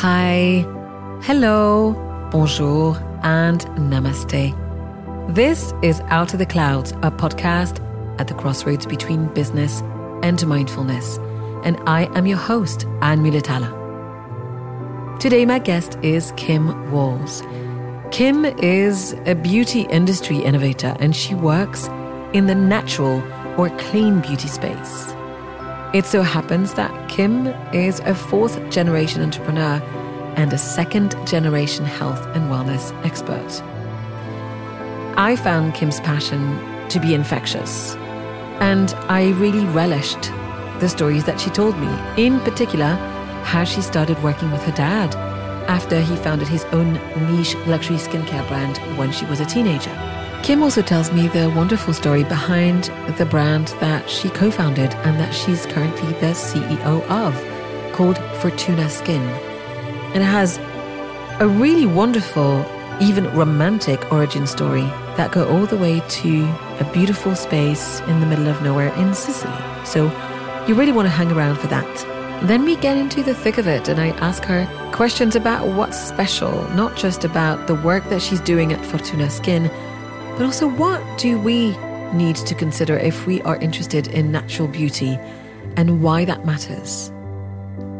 Hi, hello, bonjour, and namaste. This is Out of the Clouds, a podcast at the crossroads between business and mindfulness. And I am your host, Anne Mulatala. Today, my guest is Kim Walls. Kim is a beauty industry innovator and she works in the natural or clean beauty space. It so happens that Kim is a fourth generation entrepreneur and a second generation health and wellness expert. I found Kim's passion to be infectious, and I really relished the stories that she told me, in particular, how she started working with her dad after he founded his own niche luxury skincare brand when she was a teenager. Kim also tells me the wonderful story behind the brand that she co founded and that she's currently the CEO of, called Furtuna Skin. And it has a really wonderful, even romantic origin story that go all the way to a beautiful space in the middle of nowhere in Sicily. So you really want to hang around for that. Then we get into the thick of it, and I ask her questions about what's special, not just about the work that she's doing at Furtuna Skin, but also what do we need to consider if we are interested in natural beauty and why that matters.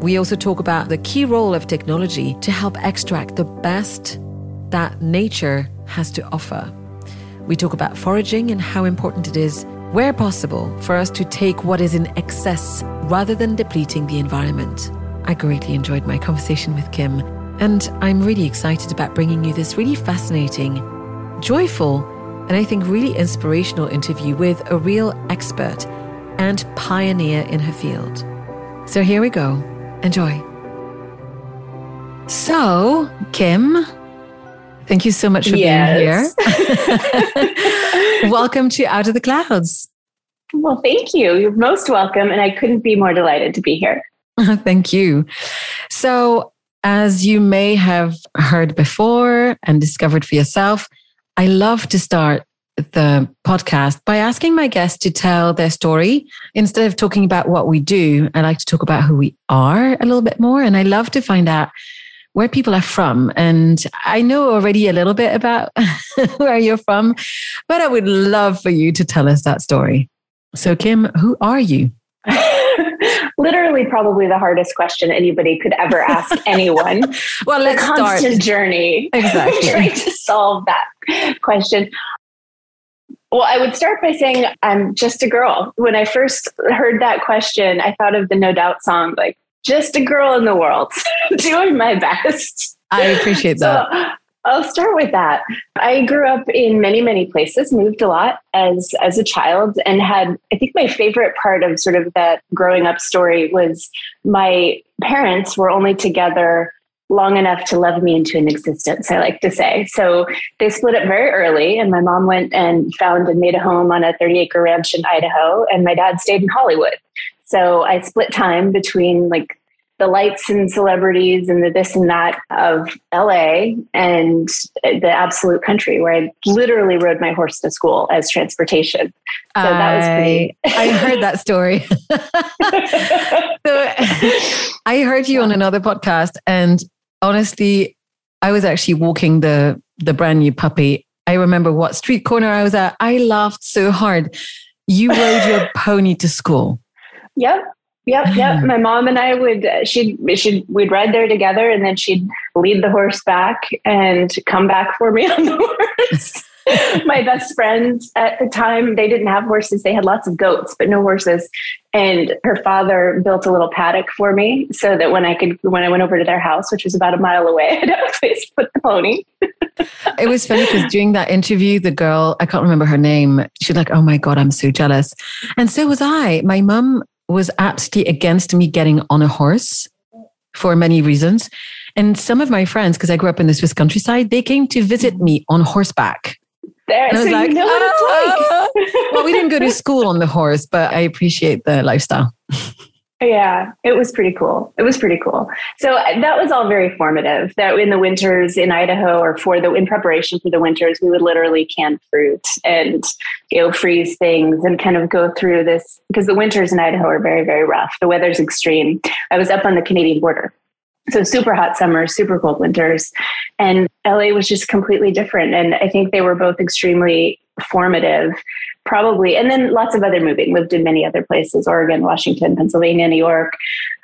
We also talk about the key role of technology to help extract the best that nature has to offer. We talk about foraging and how important it is, where possible, for us to take what is in excess rather than depleting the environment. I greatly enjoyed my conversation with Kim, and I'm really excited about bringing you this really fascinating, joyful, and I think really inspirational interview with a real expert and pioneer in her field. So here we go. Enjoy. So, Kim, thank you so much for yes. being here. welcome to Out of the Clouds. Well, thank you. You're most welcome. And I couldn't be more delighted to be here. thank you. So, as you may have heard before and discovered for yourself, I love to start the podcast by asking my guests to tell their story. Instead of talking about what we do, I like to talk about who we are a little bit more. And I love to find out where people are from. And I know already a little bit about where you're from, but I would love for you to tell us that story. So, Kim, who are you? Literally, probably the hardest question anybody could ever ask anyone. well, let's the constant start. journey. Exactly. trying to solve that question. Well, I would start by saying I'm just a girl. When I first heard that question, I thought of the No Doubt song, like, just a girl in the world, doing my best. I appreciate that. So, I'll start with that. I grew up in many, many places, moved a lot as as a child, and had I think my favorite part of sort of that growing up story was my parents were only together long enough to love me into an existence, I like to say. So they split up very early, and my mom went and found and made a home on a 30 acre ranch in Idaho, and my dad stayed in Hollywood. So I split time between like the lights and celebrities and the this and that of LA and the absolute country where I literally rode my horse to school as transportation. So I, that was pretty. I heard that story. so I heard you on another podcast and honestly, I was actually walking the the brand new puppy. I remember what street corner I was at. I laughed so hard. You rode your pony to school. Yep. Yep, yep. My mom and I would uh, she'd she'd we'd ride there together, and then she'd lead the horse back and come back for me on the horse. my best friend at the time, they didn't have horses. They had lots of goats, but no horses. And her father built a little paddock for me so that when I could, when I went over to their house, which was about a mile away, I had a place to put the pony. it was funny because during that interview, the girl, I can't remember her name, she's like, Oh my God, I'm so jealous. And so was I. My mum was absolutely against me getting on a horse for many reasons. And some of my friends, because I grew up in the Swiss countryside, they came to visit me on horseback. There, and I was so like, you know what it's like. Ah. well, we didn't go to school on the horse, but I appreciate the lifestyle. Yeah, it was pretty cool. It was pretty cool. So that was all very formative. That in the winters in Idaho, or for the in preparation for the winters, we would literally can fruit and you know freeze things and kind of go through this because the winters in Idaho are very very rough. The weather's extreme. I was up on the Canadian border, So super hot summers, super cold winters. And LA was just completely different. And I think they were both extremely formative, probably. And then lots of other moving, lived in many other places Oregon, Washington, Pennsylvania, New York.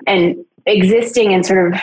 And existing and sort of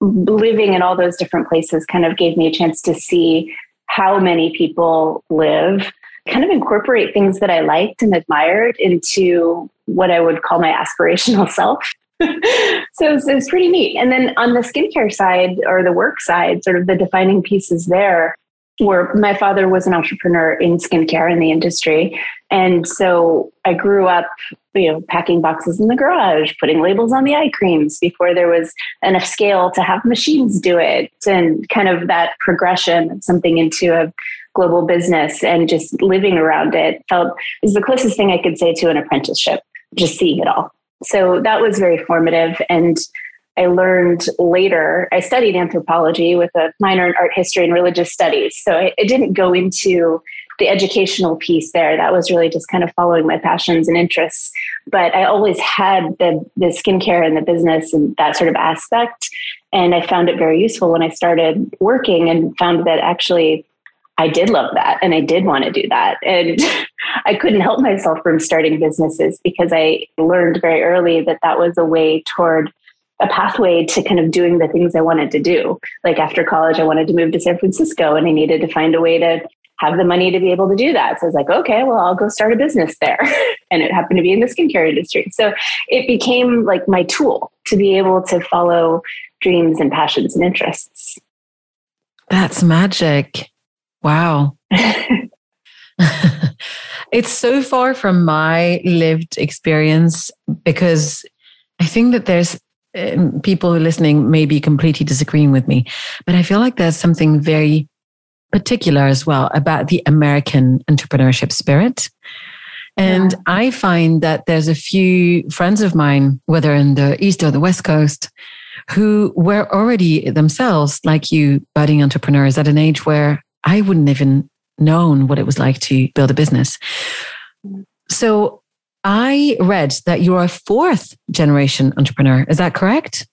living in all those different places kind of gave me a chance to see how many people live, kind of incorporate things that I liked and admired into what I would call my aspirational self. so it was, pretty neat. And then on the skincare side or the work side, sort of the defining pieces there were my father was an entrepreneur in skincare in the industry. And so I grew up, you know, packing boxes in the garage, putting labels on the eye creams before there was enough scale to have machines do it. And kind of that progression of something into a global business and just living around it felt is the closest thing I could say to an apprenticeship, just seeing it all. So that was very formative. And I learned later, I studied anthropology with a minor in art history and religious studies. So I, I didn't go into the educational piece there. That was really just kind of following my passions and interests. But I always had the, the skincare and the business and that sort of aspect. And I found it very useful when I started working and found that actually I did love that and I did want to do that. And I couldn't help myself from starting businesses because I learned very early that that was a way toward a pathway to kind of doing the things I wanted to do. Like after college, I wanted to move to San Francisco and I needed to find a way to have the money to be able to do that. So I was like, okay, well, I'll go start a business there. and it happened to be in the skincare industry. So it became like my tool to be able to follow dreams and passions and interests. That's magic. Wow. it's so far from my lived experience because I think that there's um, people who are listening may be completely disagreeing with me, but I feel like there's something very particular as well about the American entrepreneurship spirit. And yeah. I find that there's a few friends of mine, whether in the East or the West Coast, who were already themselves, like you, budding entrepreneurs at an age where I wouldn't even known what it was like to build a business. So I read that you're a fourth generation entrepreneur. Is that correct?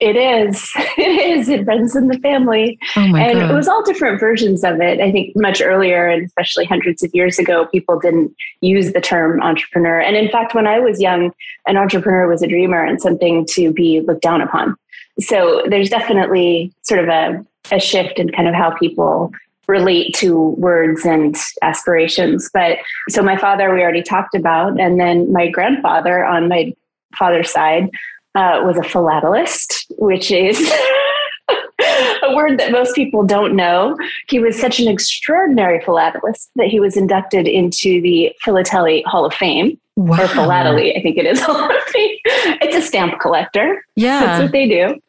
It is. It is. It runs in the family. Oh my and God. it was all different versions of it. I think much earlier, and especially hundreds of years ago, people didn't use the term entrepreneur. And in fact, when I was young, an entrepreneur was a dreamer and something to be looked down upon. So there's definitely sort of a, a shift in kind of how people relate to words and aspirations. But so my father, we already talked about, and then my grandfather on my father's side uh, was a philatelist, which is a word that most people don't know. He was such an extraordinary philatelist that he was inducted into the Philately Hall of Fame. Wow. Or philately, I think it is Hall of Fame. It's a stamp collector. Yeah. That's what they do.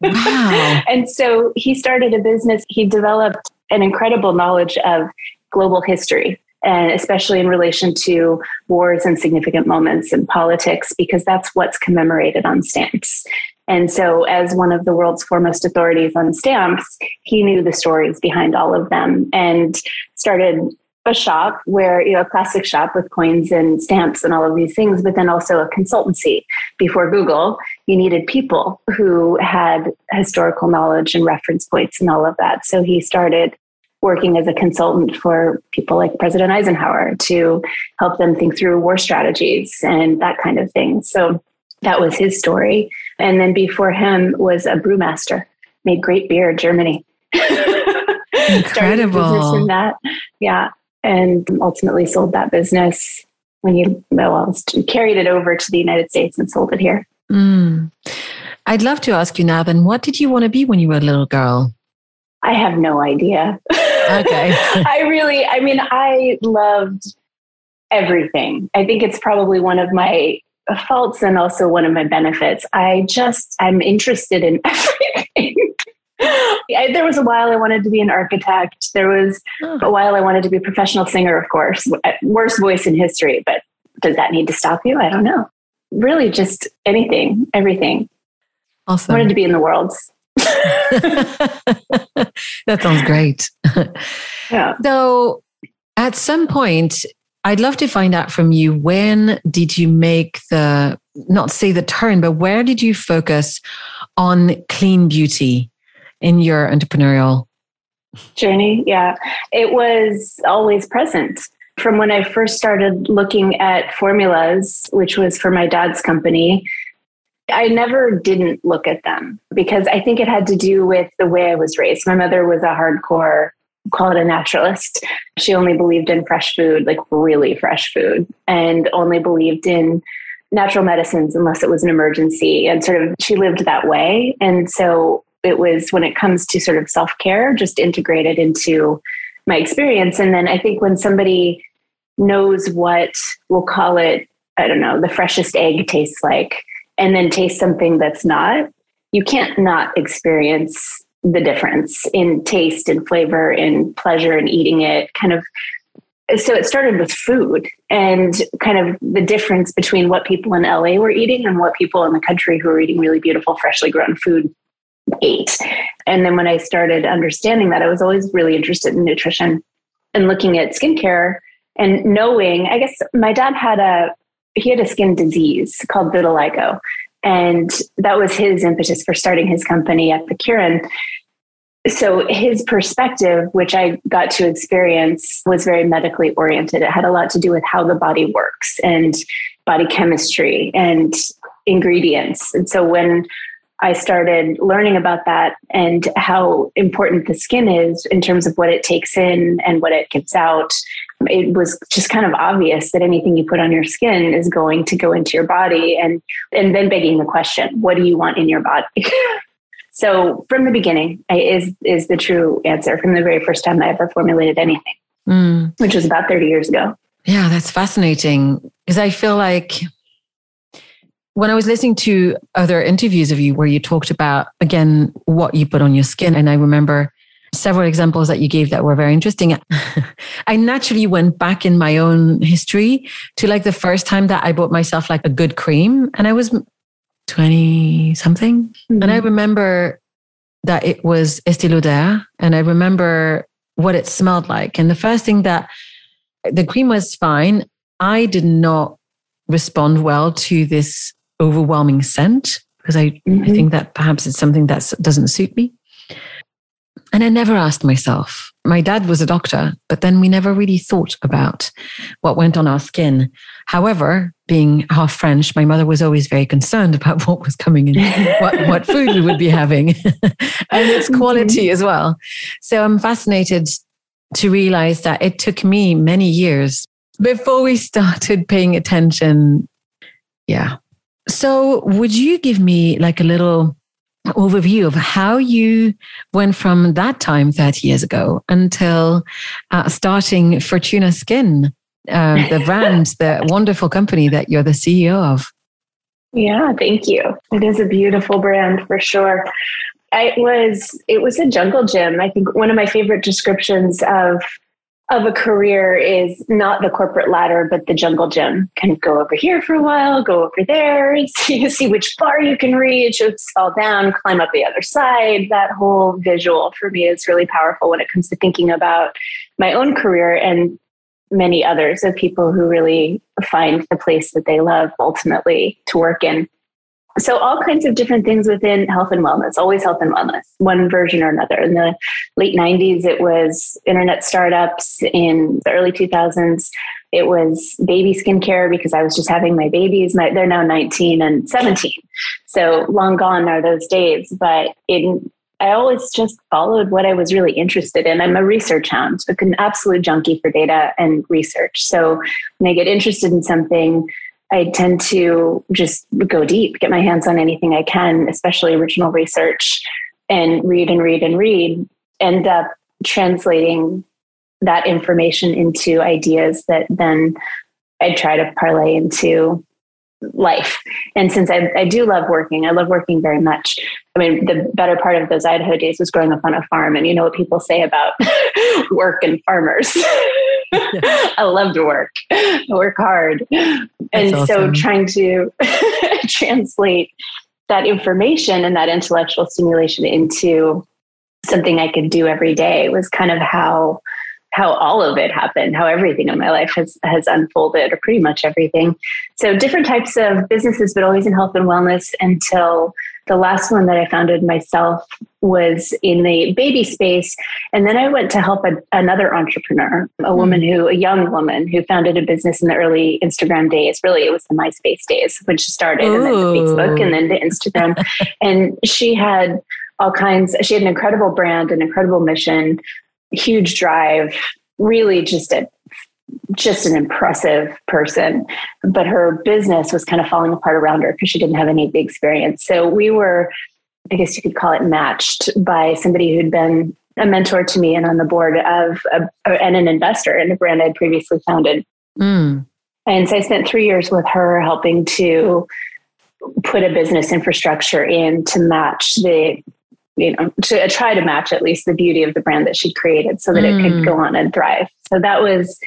Wow. and so he started a business. He developed an incredible knowledge of global history and especially in relation to wars and significant moments in politics, because that's what's commemorated on stamps. And so, as one of the world's foremost authorities on stamps, he knew the stories behind all of them and started a shop where, you know, a philatelic shop with coins and stamps and all of these things, but then also a consultancy. Before Google, you needed people who had historical knowledge and reference points and all of that. So he started working as a consultant for people like President Eisenhower to help them think through war strategies and that kind of thing. So that was his story. And then before him was a brewmaster, made great beer in Germany. Incredible. in that. Yeah. And ultimately sold that business when you well, carried it over to the United States and sold it here. Mm. I'd love to ask you now then, what did you want to be when you were a little girl? I have no idea. Okay. I really, I mean, I loved everything. I think it's probably one of my faults and also one of my benefits. I just, I'm interested in everything. I, there was a while I wanted to be an architect. There was oh. a while I wanted to be a professional singer, of course. Uh, worst voice in history, but does that need to stop you? I don't know. Really, just anything, everything. Awesome. I wanted to be in the world. that sounds great. Yeah. So, at some point, I'd love to find out from you when did you make the not say the turn, but where did you focus on clean beauty in your entrepreneurial journey? Yeah, it was always present. From when I first started looking at formulas, which was for my dad's company, I never didn't look at them because I think it had to do with the way I was raised. My mother was a hardcore, call it a naturalist. She only believed in fresh food, like really fresh food, and only believed in natural medicines unless it was an emergency. And sort of she lived that way. And so it was when it comes to sort of self care, just integrated into my experience. And then I think when somebody knows what we'll call it, I don't know, the freshest egg tastes like, and then taste something that's not, you can't not experience the difference in taste and flavor and pleasure in eating it kind of so it started with food and kind of the difference between what people in LA were eating and what people in the country who were eating really beautiful, freshly grown food ate. And then when I started understanding that, I was always really interested in nutrition and looking at skincare and knowing, I guess my dad had a he had a skin disease called vitiligo. And that was his impetus for starting his company Epicuren. So his perspective, which I got to experience, was very medically oriented. It had a lot to do with how the body works and body chemistry and ingredients. And so when I started learning about that and how important the skin is in terms of what it takes in and what it gets out, it was just kind of obvious that anything you put on your skin is going to go into your body and and then begging the question, what do you want in your body? So from the beginning is is the true answer from the very first time I ever formulated anything, mm. which was about 30 years ago. Yeah, that's fascinating because I feel like when I was listening to other interviews of you where you talked about again what you put on your skin and I remember several examples that you gave that were very interesting. I naturally went back in my own history to like the first time that I bought myself like a good cream and I was 20 something. Mm-hmm. And I remember that it was Estee Lauder and I remember what it smelled like. And the first thing that the cream was fine. I did not respond well to this overwhelming scent because I, mm-hmm. I think that perhaps it's something that doesn't suit me. And I never asked myself. My dad was a doctor, but then we never really thought about what went on our skin. However, being half French, my mother was always very concerned about what was coming in, what, what food we would be having, and its mm-hmm. quality as well. So I'm fascinated to realize that it took me many years before we started paying attention. Yeah. So would you give me like a little overview of how you went from that time 30 years ago until uh, starting Furtuna Skin, uh, the brand, the wonderful company that you're the CEO of. Yeah, thank you. It is a beautiful brand for sure. It was it was a jungle gym. I think one of my favorite descriptions of of a career is not the corporate ladder, but the jungle gym. Kind of go over here for a while, go over there, see, see which bar you can reach, fall down, climb up the other side. That whole visual for me is really powerful when it comes to thinking about my own career and many others of people who really find the place that they love ultimately to work in so all kinds of different things within health and wellness always health and wellness one version or another. In the late 90s it was internet startups. In the early 2000s it was baby skincare because i was just having my babies. My, they're now 19 and 17 so long gone are those days. But I always just followed what I was really interested in. I'm a research hound, an absolute junkie for data and research. So when I get interested in something, I tend to just go deep, get my hands on anything I can, especially original research, and read and read and read, end up translating that information into ideas that then I try to parlay into life. And since I, I do love working, I love working very much. I mean, the better part of those Idaho days was growing up on a farm, and you know what people say about work and farmers. I love to work. I work hard. That's and awesome. so trying to translate that information and that intellectual stimulation into something I could do every day was kind of how how all of it happened, how everything in my life has has unfolded, or pretty much everything. So different types of businesses, but always in health and wellness until The last one that I founded myself was in the baby space. And then I went to help a, another entrepreneur, a mm. woman who, a young woman who founded a business in the early Instagram days. Really, it was the MySpace days, when she started, Ooh. and then to Facebook, and then to Instagram. and she had all kinds, she had an incredible brand, an incredible mission, huge drive, really just a just an impressive person, but her business was kind of falling apart around her because she didn't have any big experience. So we were, I guess you could call it matched by somebody who'd been a mentor to me and on the board of a, and an investor in a brand I'd previously founded. Mm. And so I spent three years with her helping to put a business infrastructure in to match the you know to try to match at least the beauty of the brand that she'd created so that mm. it could mm. go on and thrive so that was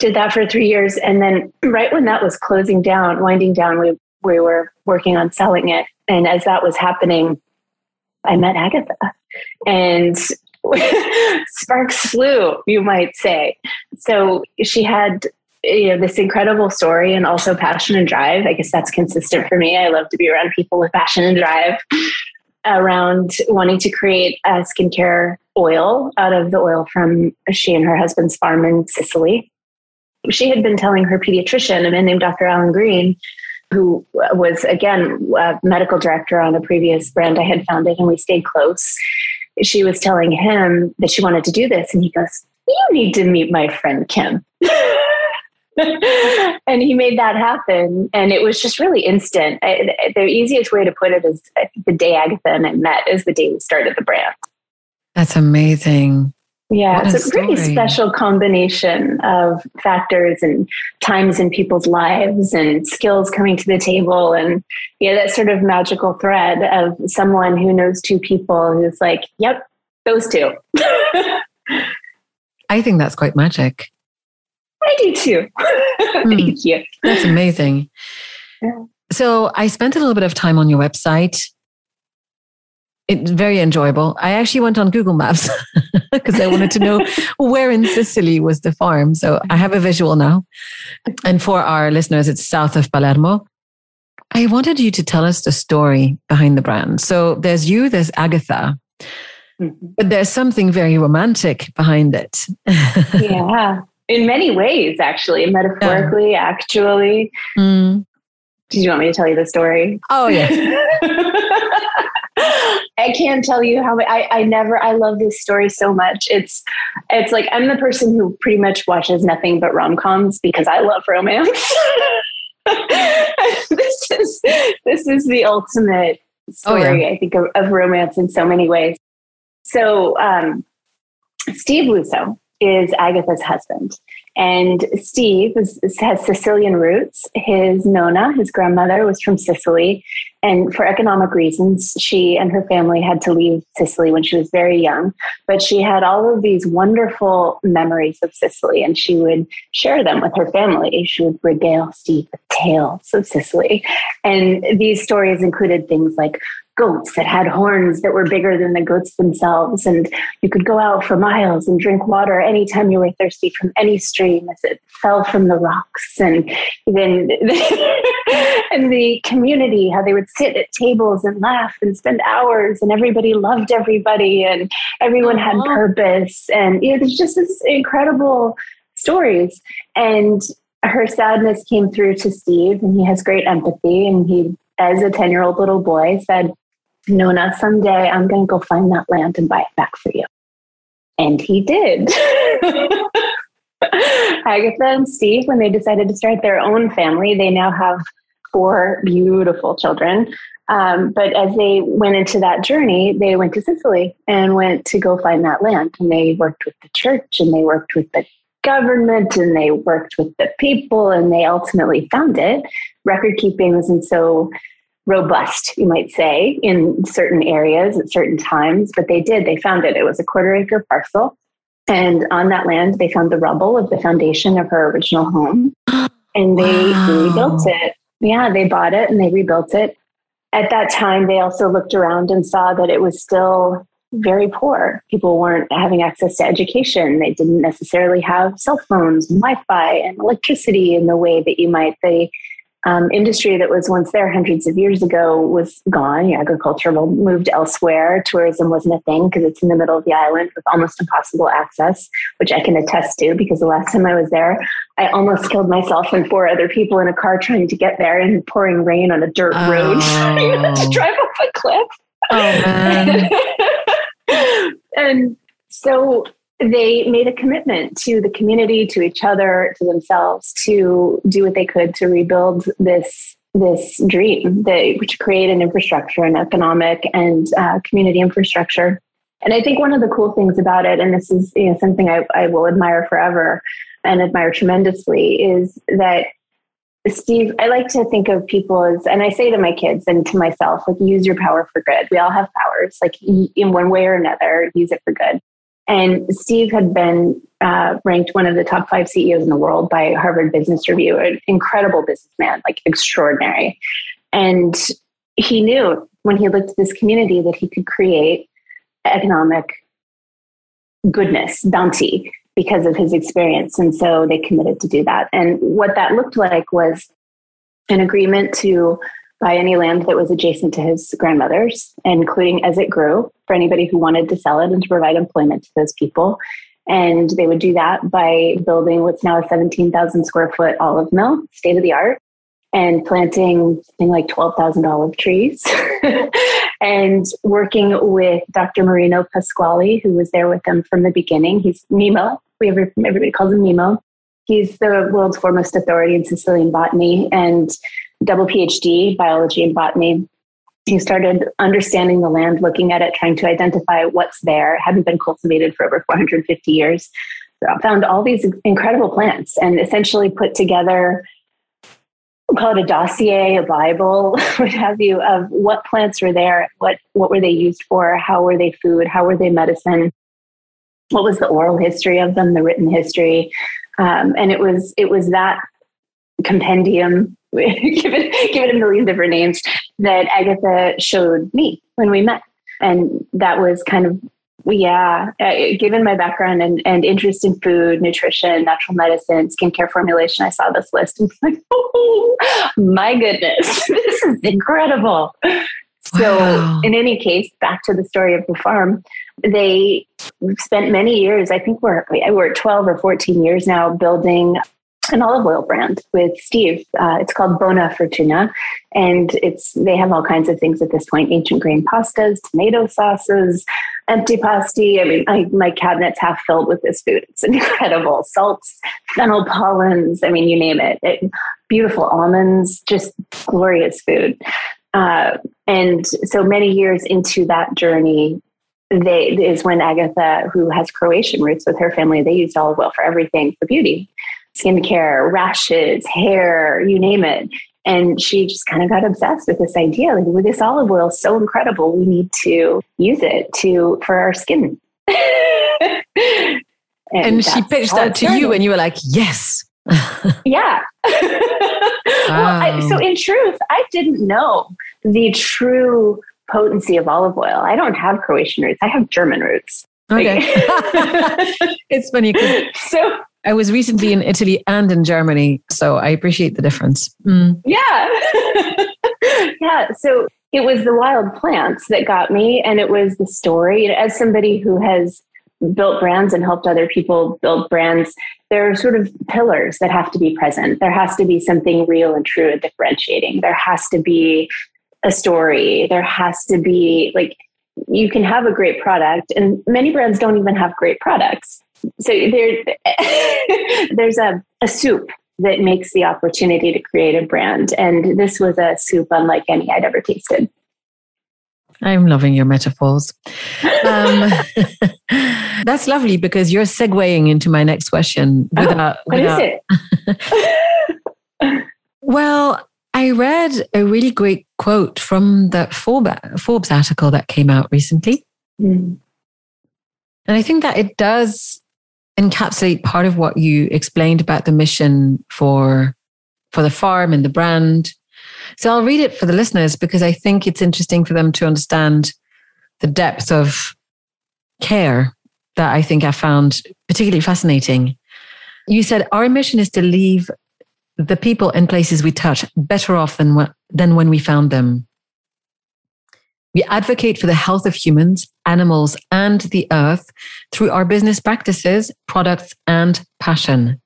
did that for three years. And then right when that was closing down, winding down, we, we were working on selling it. And as that was happening, I met Agatha and sparks flew, you might say. So she had you know this incredible story and also passion and drive. I guess that's consistent for me. I love to be around people with passion and drive around wanting to create a skincare oil out of the oil from she and her husband's farm in Sicily she had been telling her pediatrician, a man named Dr. Alan Green, who was again a medical director on a previous brand I had founded, and we stayed close. She was telling him that she wanted to do this, and he goes, "You need to meet my friend Kim." and he made that happen, and it was just really instant. I, the easiest way to put it is the day Agatha and I met is the day we started the brand. That's amazing. Yeah, what it's a, a pretty special combination of factors and times in people's lives and skills coming to the table. And yeah, that sort of magical thread of someone who knows two people who's like, yep, those two. I think that's quite magic. I do too. Hmm. Thank you. That's amazing. Yeah. So I spent a little bit of time on your website it's very enjoyable. I actually went on Google Maps because I wanted to know where in Sicily was the farm. So I have a visual now. And for our listeners, it's south of Palermo. I wanted you to tell us the story behind the brand. So there's you, there's Agatha, mm-hmm. but there's something very romantic behind it. yeah, in many ways, actually, metaphorically, yeah. actually. Mm. Did you want me to tell you the story? Oh, yeah. I can't tell you how I, I never I love this story so much. It's it's like I'm the person who pretty much watches nothing but rom coms because I love romance. this is this is the ultimate story, oh, yeah. I think, of, of, romance in so many ways. So um, Steve Lusso is Agatha's husband. And Steve is, has Sicilian roots. His Nona, his grandmother, was from Sicily. And for economic reasons, she and her family had to leave Sicily when she was very young. But she had all of these wonderful memories of Sicily, and she would share them with her family. She would regale Steve with tales of Sicily. And these stories included things like goats that had horns that were bigger than the goats themselves. And you could go out for miles and drink water anytime you were thirsty from any stream as it fell from the rocks. And then and the community, how they would sit at tables and laugh and spend hours and everybody loved everybody and everyone had uh-huh. purpose. And you know, there's just this incredible stories. And her sadness came through to Steve and he has great empathy and he as a 10 year old little boy said Nona, someday I'm going to go find that land and buy it back for you. And he did. Agatha and Steve, when they decided to start their own family, they now have four beautiful children. Um, but as they went into that journey, they went to Sicily and went to go find that land. And they worked with the church and they worked with the government and they worked with the people and they ultimately found it. Record keeping wasn't so robust, you might say, in certain areas at certain times, but they did. They found it. It was a quarter acre parcel. And on that land, they found the rubble of the foundation of her original home. And they wow. rebuilt it. Yeah, they bought it and they rebuilt it. At that time, they also looked around and saw that it was still very poor. People weren't having access to education. They didn't necessarily have cell phones, Wi Fi, and electricity in the way that you might. They um, industry that was once there hundreds of years ago was gone. Agriculture moved elsewhere. Tourism wasn't a thing because it's in the middle of the island with almost impossible access, which I can attest to because the last time I was there, I almost killed myself and four other people in a car trying to get there in pouring rain on a dirt oh. road. to drive off a cliff. Oh, and so they made a commitment to the community, to each other, to themselves, to do what they could to rebuild this this dream, they, to create an infrastructure, an economic and uh, community infrastructure. And I think one of the cool things about it, and this is you know, something I, I will admire forever and admire tremendously, is that Steve, I like to think of people as, and I say to my kids and to myself, like, use your power for good. We all have powers, like, in one way or another, use it for good. And Steve had been uh, ranked one of the top five CEOs in the world by Harvard Business Review, an incredible businessman, like extraordinary. And he knew when he looked at this community that he could create economic goodness, bounty, because of his experience. And so they committed to do that. And what that looked like was an agreement to buy any land that was adjacent to his grandmother's, including as it grew for anybody who wanted to sell it and to provide employment to those people. And they would do that by building what's now a 17,000 square foot olive mill, state of the art, and planting something like 12,000 olive trees. and working with Dr. Marino Pasquale, who was there with them from the beginning. He's Mimo. We everybody calls him Mimo. He's the world's foremost authority in Sicilian botany and double PhD, biology and botany. He started understanding the land, looking at it, trying to identify what's there. Hadn't been cultivated for over 450 years. Found all these incredible plants and essentially put together we'll call it a dossier, a Bible, what have you, of what plants were there, what what were they used for, how were they food, how were they medicine, what was the oral history of them, the written history, um, and it was it was that compendium give it give it a million different names that Agatha showed me when we met, and that was kind of yeah. Uh, given my background and, and interest in food, nutrition, natural medicine, skincare formulation, I saw this list and was like, oh my goodness, this is incredible. So, wow. in any case, back to the story of the farm, they spent many years, I think we're, we're 12 or 14 years now, building an olive oil brand with Steve. Uh, it's called Bona Furtuna, and it's they have all kinds of things at this point: ancient grain pastas, tomato sauces, antipasti. I mean, I, my cabinet's half filled with this food. It's incredible. Salts, fennel pollens. I mean, you name it. it beautiful almonds, just glorious food. Uh, and so many years into that journey, they is when Agatha, who has Croatian roots with her family, they used olive oil for everything for beauty skincare, rashes, hair, you name it. And she just kind of got obsessed with this idea like, with this olive oil is so incredible, we need to use it to for our skin. and, and she pitched that to you, and you were like, yes. yeah. well, I, so in truth, I didn't know the true potency of olive oil. I don't have Croatian roots. I have German roots. Okay. it's funny because so I was recently in Italy and in Germany, so I appreciate the difference. Mm. Yeah. yeah. So it was the wild plants that got me, and it was the story. As somebody who has built brands and helped other people build brands, there are sort of pillars that have to be present. There has to be something real and true and differentiating. There has to be a story. There has to be like, you can have a great product, and many brands don't even have great products so there, there's a, a soup that makes the opportunity to create a brand. And this was a soup unlike any I'd ever tasted. I'm loving your metaphors. Um, that's lovely because you're segueing into my next question. Without, oh, what without, is it? well, I read a really great quote from the Forbes article that came out recently. Mm. And I think that it does encapsulate part of what you explained about the mission for for the farm and the brand. So I'll read it for the listeners because I think it's interesting for them to understand the depth of care that I think I found particularly fascinating. You said our mission is to leave the people and places we touch better off than, than when we found them. We advocate for the health of humans, animals, and the earth through our business practices, products, and passion.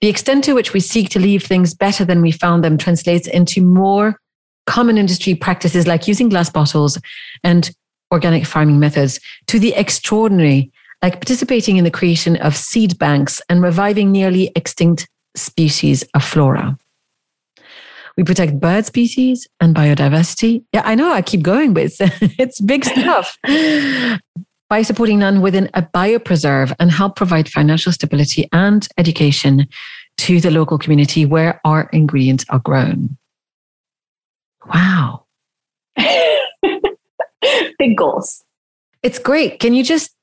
The extent to which we seek to leave things better than we found them translates into more common industry practices like using glass bottles and organic farming methods to the extraordinary, like participating in the creation of seed banks and reviving nearly extinct species of flora. We protect bird species and biodiversity. Yeah, I know I keep going, but it's, it's big stuff. By supporting land within a biopreserve and help provide financial stability and education to the local community where our ingredients are grown. Wow. big goals. It's great. Can you just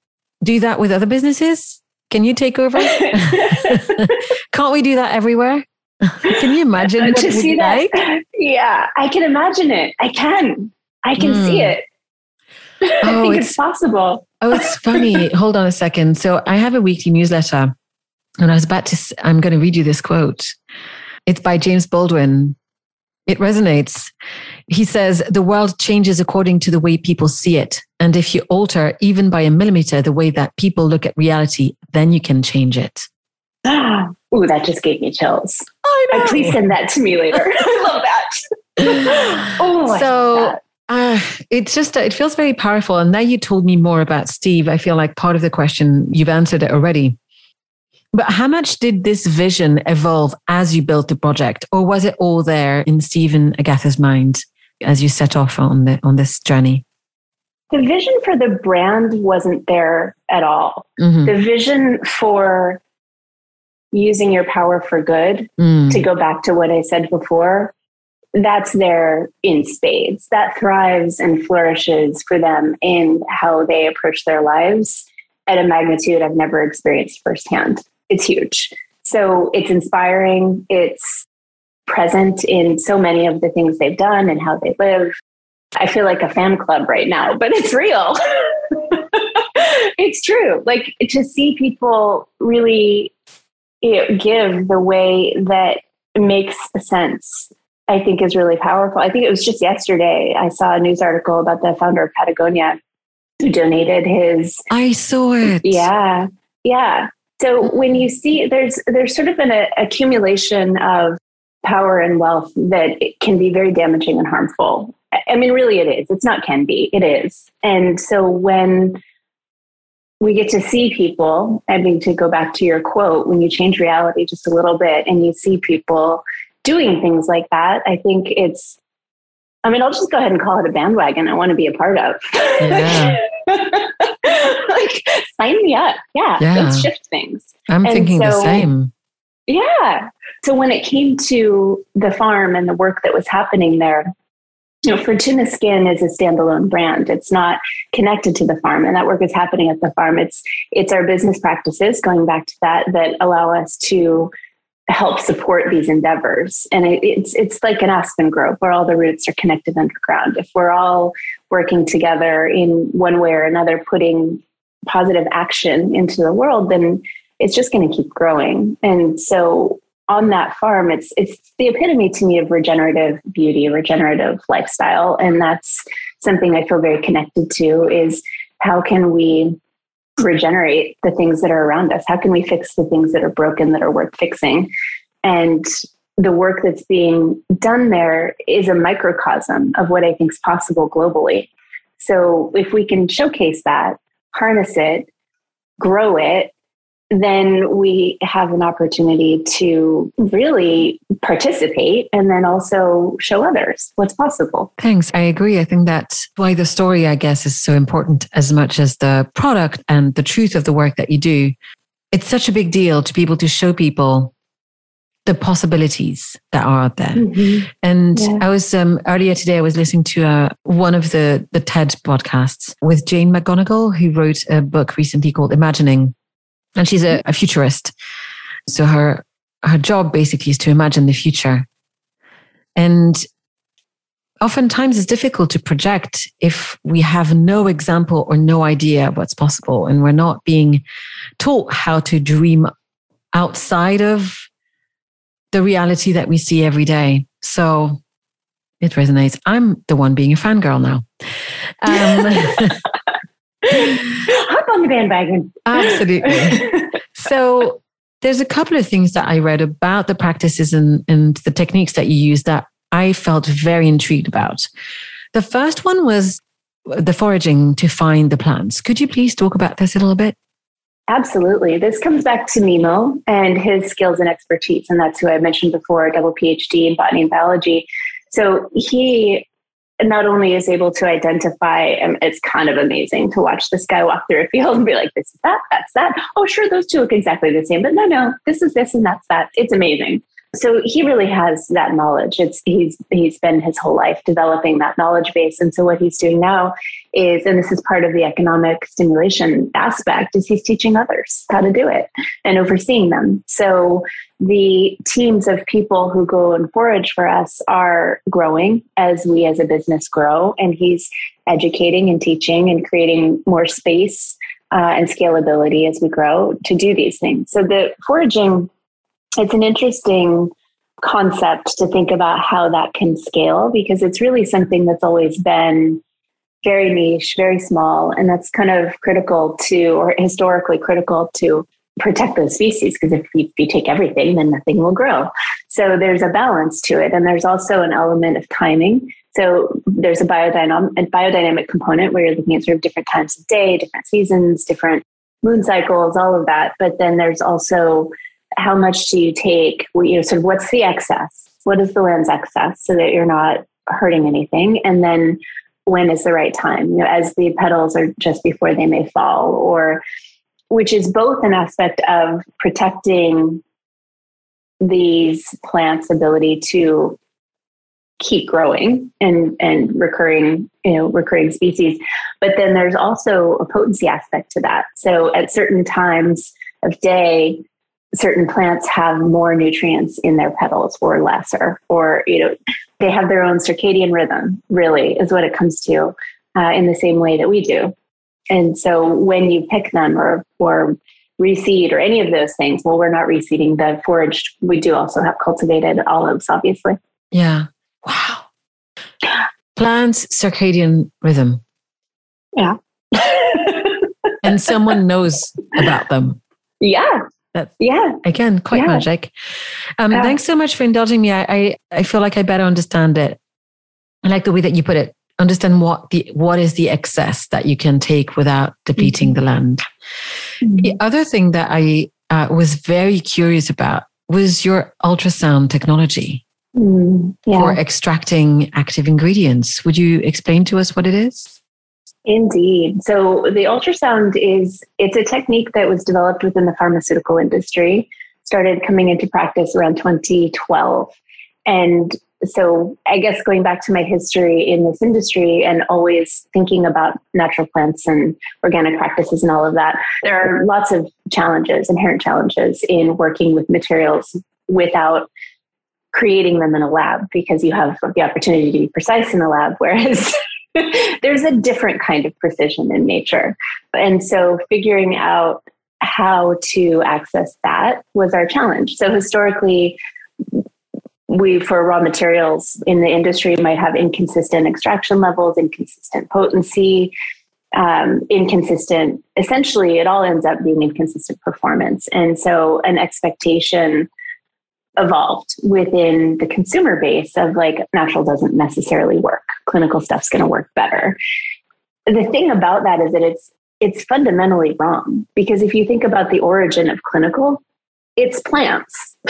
do that with other businesses? Can you take over? Can't we do that everywhere? Can you imagine what to see that? Like? Yeah, I can imagine it. I can. I can mm. see hmm. it. Oh, I think it's, it's possible. oh, it's funny. Hold on a second. So I have a weekly newsletter, and I was about to. I'm going to read you this quote. It's by James Baldwin. It resonates. He says, The world changes according to the way people see it. And if you alter, even by a millimeter, the way that people look at reality, then you can change it. Ah, ooh, that just gave me chills. I know. please send that to me later. I love that. oh, so uh, it's just it feels very powerful. And now you told me more about Steve. I feel like part of the question you've answered it already. But how much did this vision evolve as you built the project, or was it all there in Steve and Agatha's mind as you set off on the on this journey? The vision for the brand wasn't there at all. Mm-hmm. The vision for using your power for good, mm. to go back to what I said before, that's there in spades. That thrives and flourishes for them in how they approach their lives at a magnitude I've never experienced firsthand. It's huge. So it's inspiring. It's present in so many of the things they've done and how they live. I feel like a fan club right now, but it's real. it's true. Like to see people really give the way that makes sense, I think is really powerful. I think it was just yesterday I saw a news article about the founder of Patagonia who donated his. I saw it. Yeah. Yeah. So when you see there's there's sort of an a, accumulation of power and wealth that can be very damaging and harmful. I mean, really, it is. It's not can be. It is. And so when we get to see people, I mean, to go back to your quote, when you change reality just a little bit and you see people doing things like that, I think it's, I mean, I'll just go ahead and call it a bandwagon I want to be a part of. Yeah. like, sign me up. Yeah, yeah. Let's shift things. I'm and thinking so, the same. Yeah. So when it came to the farm and the work that was happening there, you know, Furtuna Skin is a standalone brand. It's not connected to the farm, and that work is happening at the farm. It's it's our business practices, going back to that, that allow us to help support these endeavors. And it, it's it's like an aspen grove where all the roots are connected underground. If we're all working together in one way or another, putting positive action into the world, then it's just going to keep growing. And so on that farm, it's it's the epitome to me of regenerative beauty, regenerative lifestyle, and that's something I feel very connected to. Is how can we regenerate the things that are around us? How can we fix the things that are broken that are worth fixing? And the work that's being done there is a microcosm of what I think is possible globally. So if we can showcase that, harness it, grow it, then we have an opportunity to really participate and then also show others what's possible. Thanks. I agree. I think that's why the story, I guess, is so important as much as the product and the truth of the work that you do. It's such a big deal to be able to show people the possibilities that are out there. Mm-hmm. And yeah. I was um, earlier today, I was listening to uh, one of the the TED podcasts with Jane McGonigal, who wrote a book recently called Imaginable and she's a, a futurist. So her her job basically is to imagine the future. And oftentimes it's difficult to project if we have no example or no idea what's possible and we're not being taught how to dream outside of the reality that we see every day. So it resonates. I'm the one being a fangirl now. Um, Hop on the bandwagon. Absolutely. so there's a couple of things that I read about the practices and, and the techniques that you use that I felt very intrigued about. The first one was the foraging to find the plants. Could you please talk about this a little bit? Absolutely. This comes back to Nemo and his skills and expertise. And that's who I mentioned before, double PhD in botany and biology. So he not only is able to identify, and it's kind of amazing to watch this guy walk through a field and be like, this is that, that's that. Oh, sure, those two look exactly the same, but no, no, this is this and that's that. It's amazing. So he really has that knowledge. It's he's he's been his whole life developing that knowledge base. And so what he's doing now is, and this is part of the economic stimulation aspect, is he's teaching others how to do it and overseeing them. So the teams of people who go and forage for us are growing as we as a business grow. And he's educating and teaching and creating more space uh, and scalability as we grow to do these things. So the foraging it's an interesting concept to think about how that can scale because it's really something that's always been very niche, very small, and that's kind of critical to, or historically critical to protect those species because if you, if you, take everything, then nothing will grow. So there's a balance to it. And there's also an element of timing. So there's a biodynamic, a biodynamic component where you're looking at sort of different times of day, different seasons, different moon cycles, all of that. But then there's also how much do you take? You know, sort of what's the excess? What is the land's excess so that you're not hurting anything? And then when is the right time? You know, as the petals are just before they may fall, or which is both an aspect of protecting these plants' ability to keep growing and and recurring you know recurring species. But then there's also a potency aspect to that. So at certain times of day certain plants have more nutrients in their petals or lesser or you know they have their own circadian rhythm really is what it comes to uh, in the same way that we do and so when you pick them or or reseed or any of those things well we're not reseeding the foraged we do also have cultivated olives obviously yeah wow plants circadian rhythm yeah and someone knows about them yeah that's yeah. Again, quite yeah. magic. Um, yeah. Thanks so much for indulging me. I, I, I feel like I better understand it. I like the way that you put it. Understand what the what is the excess that you can take without depleting mm-hmm. the land. Mm-hmm. The other thing that I uh, was very curious about was your ultrasound technology mm, yeah. for extracting active ingredients. Would you explain to us what it is? Indeed. So the ultrasound is it's a technique that was developed within the pharmaceutical industry, started coming into practice around 2012. And so I guess going back to my history in this industry and always thinking about natural plants and organic practices and all of that, there are lots of challenges, inherent challenges in working with materials without creating them in a lab because you have the opportunity to be precise in a lab whereas there's a different kind of precision in nature. And so figuring out how to access that was our challenge. So historically, we for raw materials in the industry might have inconsistent extraction levels, inconsistent potency, um, inconsistent. Essentially, it all ends up being inconsistent performance, and so an expectation evolved within the consumer base of like natural doesn't necessarily work. Clinical stuff's going to work better. The thing about that is that it's it's fundamentally wrong because if you think about the origin of clinical it's plants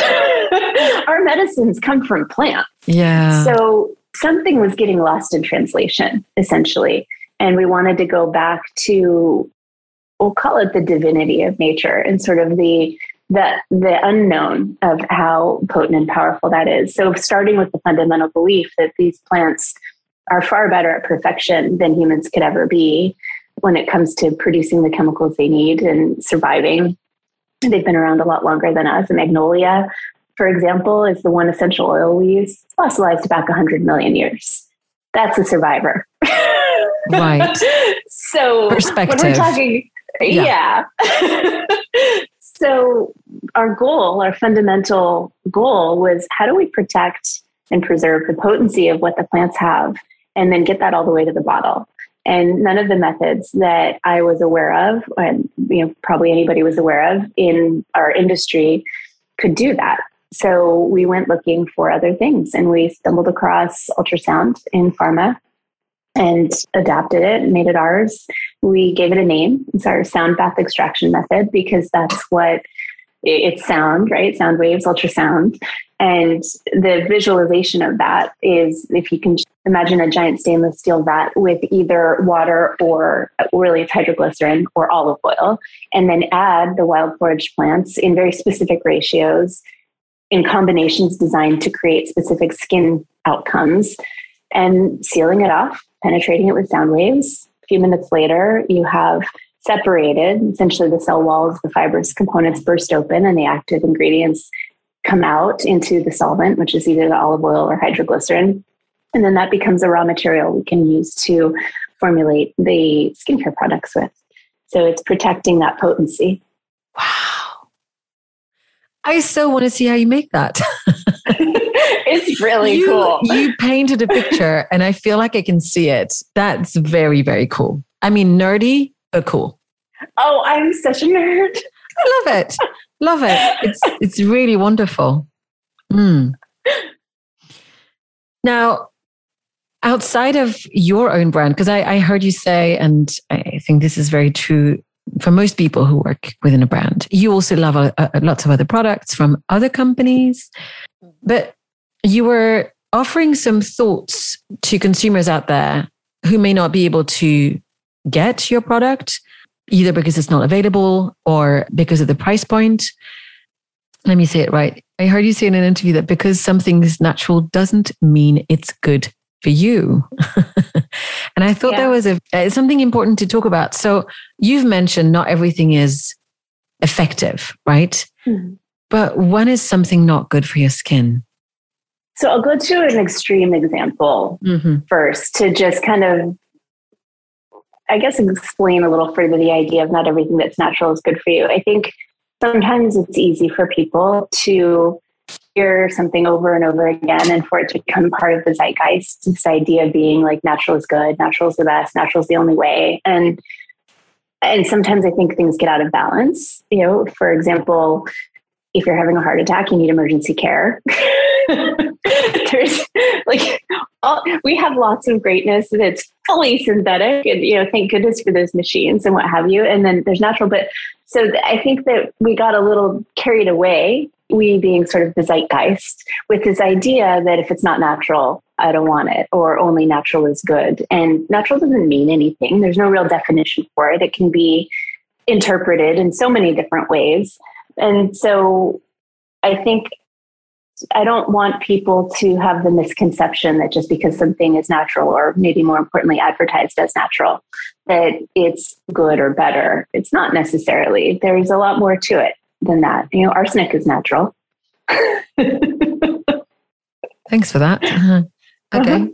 medicines come from plants yeah so something was getting lost in translation essentially and we wanted to go back to we'll call it the divinity of nature and sort of the the the unknown of how potent and powerful that is. So starting with the fundamental belief that these plants are far better at perfection than humans could ever be when it comes to producing the chemicals they need and surviving. They've been around a lot longer than us. magnolia, for example, is the one essential oil we use. It's fossilized back 100 million years. That's a survivor. Right. so perspective. When we're talking, yeah. yeah. So, our goal, our fundamental goal was how do we protect and preserve the potency of what the plants have and then get that all the way to the bottle? And none of the methods that I was aware of, and you know, probably anybody was aware of in our industry, could do that. So we went looking for other things, and we stumbled across ultrasound in pharma and adapted it and made it ours. We gave it a name. It's our sound bath extraction method because that's what it's sound, right? Sound waves, ultrasound. And the visualization of that is if you can imagine a giant stainless steel vat with either water or really it's hydroglycerin or olive oil, and then add the wild forage plants in very specific ratios in combinations designed to create specific skin outcomes and sealing it off penetrating it with sound waves. A few minutes later, you have separated essentially the cell walls, the fibrous components burst open, and the active ingredients come out into the solvent, which is either the olive oil or hydroglycerin. And then that becomes a raw material we can use to formulate the skincare products with. So it's protecting that potency. Wow. I so want to see how you make that. it's really you, cool. You painted a picture and I feel like I can see it. That's very, very cool. I mean, nerdy, but cool. Oh, I'm such a nerd. I love it. love it. It's it's really wonderful. Mm. Now, outside of your own brand, because I, I heard you say, and I think this is very true for most people who work within a brand, you also love a, a, lots of other products from other companies. But you were offering some thoughts to consumers out there who may not be able to get your product, either because it's not available or because of the price point. Let me say it right. I heard you say in an interview that because something is natural doesn't mean it's good for you. and I thought yeah. that was a, uh, something important to talk about. So you've mentioned not everything is effective, right? Mm-hmm. But when is something not good for your skin? So I'll go to an extreme example mm-hmm. first to just kind of, I guess, explain a little further the idea of not everything that's natural is good for you. I think sometimes it's easy for people to hear something over and over again and for it to become part of the zeitgeist. This idea of being like natural is good, natural is the best, natural is the only way. And and sometimes I think things get out of balance. You know, for example, if you're having a heart attack, you need emergency care. There's like all, we have lots of greatness that's fully synthetic, and you know, thank goodness for those machines and what have you. And then there's natural, but so I think that we got a little carried away. We being sort of the zeitgeist with this idea that if it's not natural, I don't want it, or only natural is good. And natural doesn't mean anything. There's no real definition for it. It can be interpreted in so many different ways. And so I think I don't want people to have the misconception that just because something is natural, or maybe more importantly, advertised as natural, that it's good or better. It's not necessarily. There's a lot more to it than that. You know, arsenic is natural. Thanks for that. Uh-huh. Okay.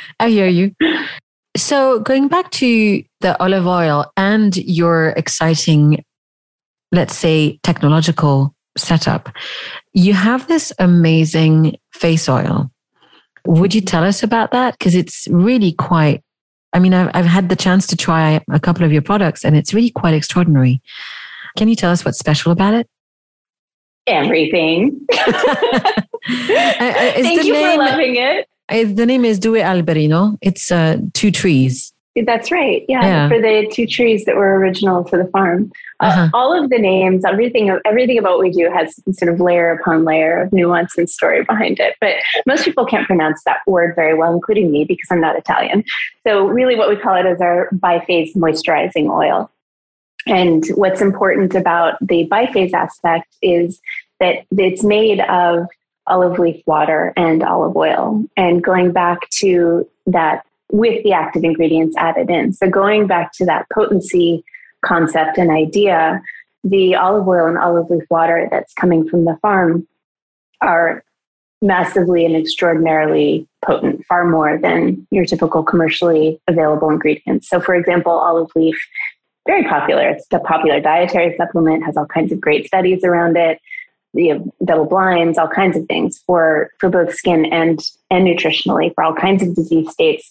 I hear you. So, going back to the olive oil and your exciting let's say, technological setup, you have this amazing face oil. Would you tell us about that? Because it's really quite, I mean, I've, I've had the chance to try a couple of your products and it's really quite extraordinary. Can you tell us what's special about it? Everything. Thank you name, for loving it. The name is Due Alberino. It's uh, two trees. That's right. Yeah, yeah, for the two trees that were original to the farm. Uh, uh-huh. Uh, all of the names, everything, everything about what we do has sort of layer upon layer of nuance and story behind it. But most people can't pronounce that word very well, including me, because I'm not Italian. So really, what we call it is our biphase moisturizing oil. And what's important about the biphase aspect is that it's made of olive leaf water and olive oil. And going back to that with the active ingredients added in. So, going back to that potency concept and idea, the olive oil and olive leaf water that's coming from the farm are massively and extraordinarily potent, far more than your typical commercially available ingredients. So, for example, olive leaf very popular. It's a popular dietary supplement, has all kinds of great studies around it. You have double blinds, all kinds of things for for both skin and and nutritionally for all kinds of disease states.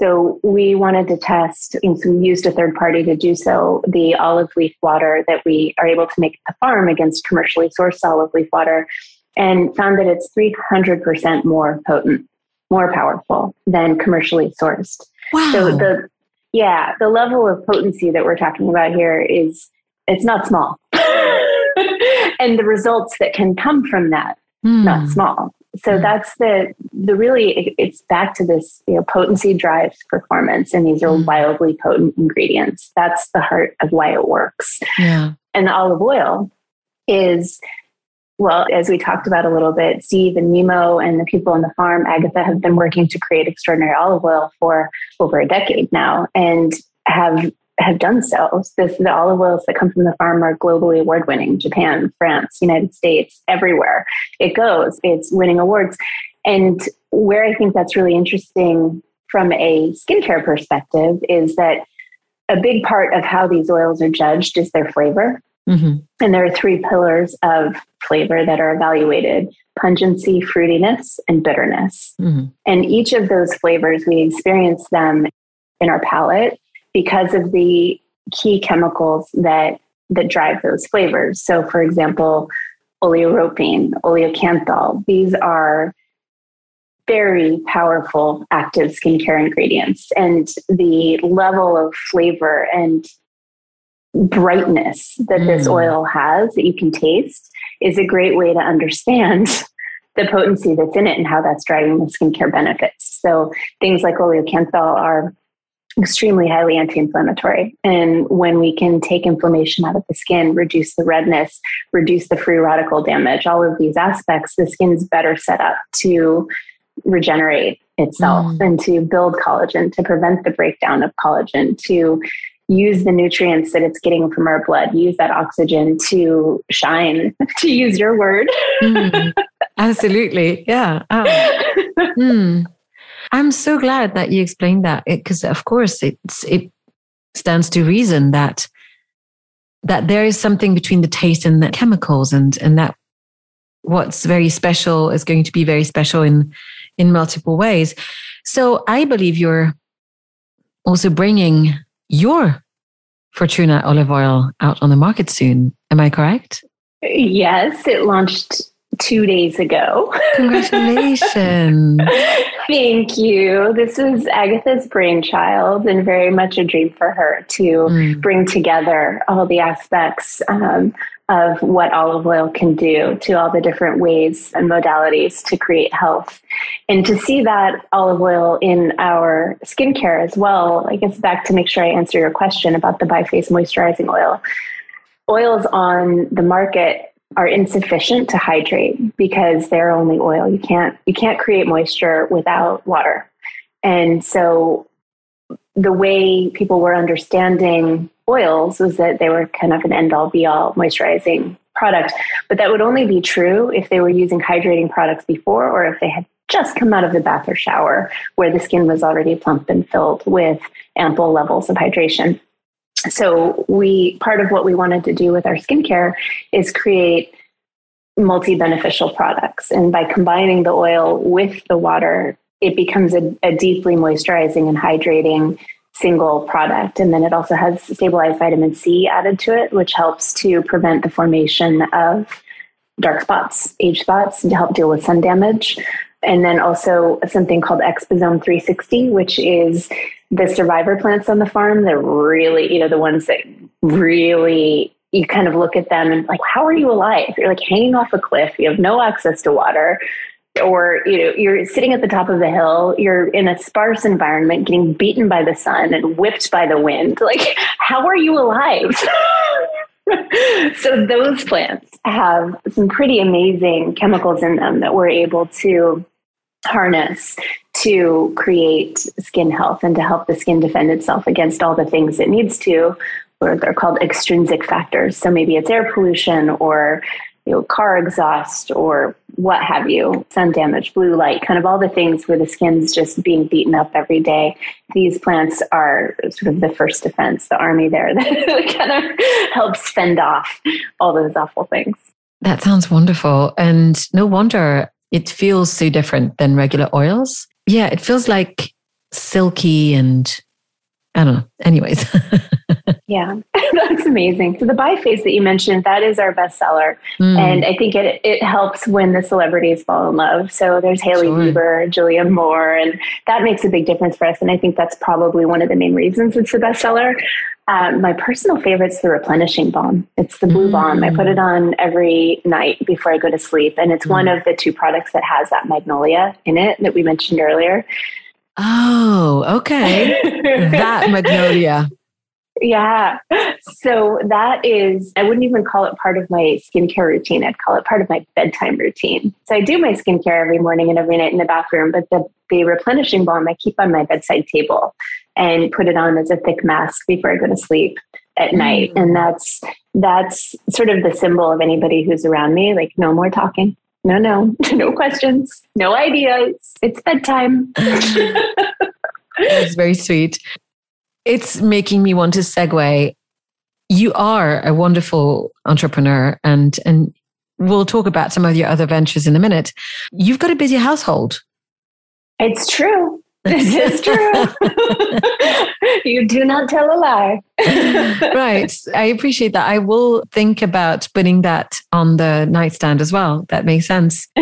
So we wanted to test, and so we used a third party to do so, the olive leaf water that we are able to make at the farm against commercially sourced olive leaf water, and found that it's 300% more potent, more powerful than commercially sourced. Wow. So the yeah, the level of potency that we're talking about here is it's not small. and the results that can come from that mm. not small. So mm. that's the the really it's back to this you know potency drives performance and these are mm. wildly potent ingredients. That's the heart of why it works. Yeah. And the olive oil is well, as we talked about a little bit, Steve and Nemo and the people on the farm, Agatha, have been working to create extraordinary olive oil for over a decade now and have have done so. This, the olive oils that come from the farm are globally award winning Japan, France, United States, everywhere it goes. It's winning awards. And where I think that's really interesting from a skincare perspective is that a big part of how these oils are judged is their flavor. Mm-hmm. And there are three pillars of flavor that are evaluated pungency, fruitiness, and bitterness. Mm-hmm. And each of those flavors, we experience them in our palate because of the key chemicals that that drive those flavors. So, for example, oleuropein, oleocanthal, these are very powerful active skincare ingredients, and the level of flavor and brightness that mm. this oil has that you can taste is a great way to understand the potency that's in it and how that's driving the skincare benefits. So things like oleocanthal are extremely highly anti-inflammatory and when we can take inflammation out of the skin reduce the redness reduce the free radical damage all of these aspects the skin's better set up to regenerate itself mm. and to build collagen to prevent the breakdown of collagen to use the nutrients that it's getting from our blood use that oxygen to shine to use your word mm. absolutely yeah mm. I'm so glad that you explained that because, of course, it's it stands to reason that that there is something between the taste and the chemicals, and and that what's very special is going to be very special in in multiple ways. So I believe you're also bringing your Furtuna olive oil out on the market soon. Am I correct? Yes, it launched two days ago. Congratulations. Thank you. This is Agatha's brainchild and very much a dream for her to mm. bring together all the aspects um, of what olive oil can do to all the different ways and modalities to create health. And to see that olive oil in our skincare as well, I guess back to make sure I answer your question about the biphase moisturizing oil. Oils on the market are insufficient to hydrate because they're only oil. You can't you can't create moisture without water. And so the way people were understanding oils was that they were kind of an end all be all moisturizing product. But that would only be true if they were using hydrating products before or if they had just come out of the bath or shower where the skin was already plump and filled with ample levels of hydration so we part of what we wanted to do with our skincare is create multi-beneficial products and by combining the oil with the water it becomes a, a, deeply moisturizing and hydrating single product. And then it also has stabilized vitamin c added to it which helps to prevent the formation of dark spots age spots and to help deal with sun damage. And then also something called exposome 360 which is the survivor plants on the farm, they're really, you know, the ones that really you kind of look at them and like, how are you alive? You're like hanging off a cliff, you have no access to water, or you know, you're sitting at the top of the hill, you're in a sparse environment, getting beaten by the sun and whipped by the wind. Like, how are you alive? so those plants have some pretty amazing chemicals in them that we're able to harness to create skin health and to help the skin defend itself against all the things it needs to, or they're called extrinsic factors. So maybe it's air pollution or you know, car exhaust or what have you, sun damage, blue light, kind of all the things where the skin's just being beaten up every day. These plants are sort of the first defense, the army there that kind of helps fend off all those awful things. That sounds wonderful. And no wonder it feels so different than regular oils. Yeah, it feels like silky and I don't know. Anyways. yeah, that's amazing. So the biphase that you mentioned, that is our bestseller. Mm. And I think it, it helps when the celebrities fall in love. So there's Hailey sure. Bieber, Julianne Moore, and that makes a big difference for us. And I think that's probably one of the main reasons it's the bestseller. Um, my personal favorite is the replenishing balm. It's the blue mm. balm. I put it on every night before I go to sleep. And it's mm. one of the two products that has that magnolia in it that we mentioned earlier. Oh, okay. that magnolia. Yeah. So that is, I wouldn't even call it part of my skincare routine. I'd call it part of my bedtime routine. So I do my skincare every morning and every night in the bathroom, but the, the replenishing balm I keep on my bedside table and put it on as a thick mask before I go to sleep at mm. night. And that's, that's sort of the symbol of anybody who's around me. Like, no more talking no, no, no questions, no ideas. It's bedtime. That's very sweet. It's making me want to segue. You are a wonderful entrepreneur, and and we'll talk about some of your other ventures in a minute. You've got a busy household. It's true. This is true. you do not tell a lie. right. I appreciate that. I will think about putting that on the nightstand as well. That makes sense.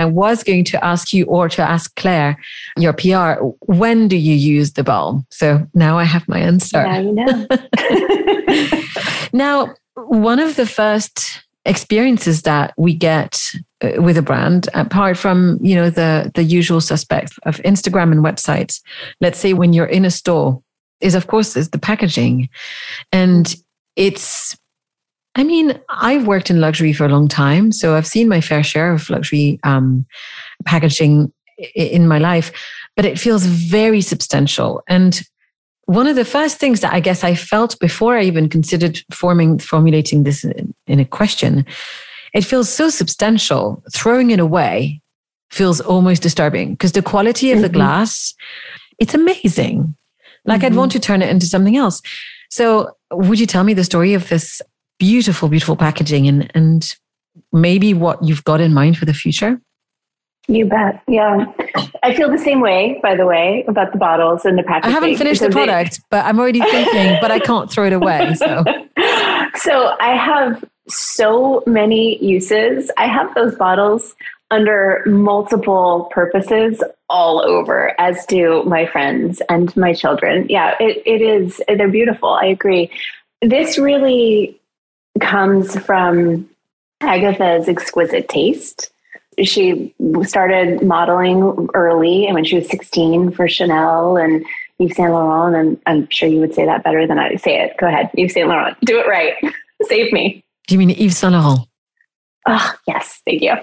I was going to ask you or to ask Claire, your PR, when do you use the balm? So now I have my answer. Now you know. now, one of the first experiences that we get with a brand apart from you know the the usual suspects of instagram and websites. Let's say when you're in a store is of course is the packaging. And it's i mean i've worked in luxury for a long time so i've seen my fair share of luxury um, packaging in my life but it feels very substantial. And one of the first things that I guess I felt before I even considered forming formulating this in, in a question, it feels so substantial. Throwing it away feels almost disturbing because the quality of mm-hmm. the glass, it's amazing. Like mm-hmm. I'd want to turn it into something else. So would you tell me the story of this beautiful, beautiful packaging and and maybe what you've got in mind for the future? You bet. Yeah. I feel the same way, by the way, about the bottles and the packaging. I haven't finished the product, they... but I'm already thinking, but I can't throw it away. So. so I have so many uses. I have those bottles under multiple purposes all over, as do my friends and my children. Yeah, it, it is. They're beautiful. I agree. This really comes from Agatha's exquisite taste she started modeling early and when she was 16 for Chanel and Yves Saint Laurent. And I'm sure you would say that better than I say it. Go ahead, Yves Saint Laurent. Do it right. Save me. Do you mean Yves Saint Laurent? Oh, yes. Thank you.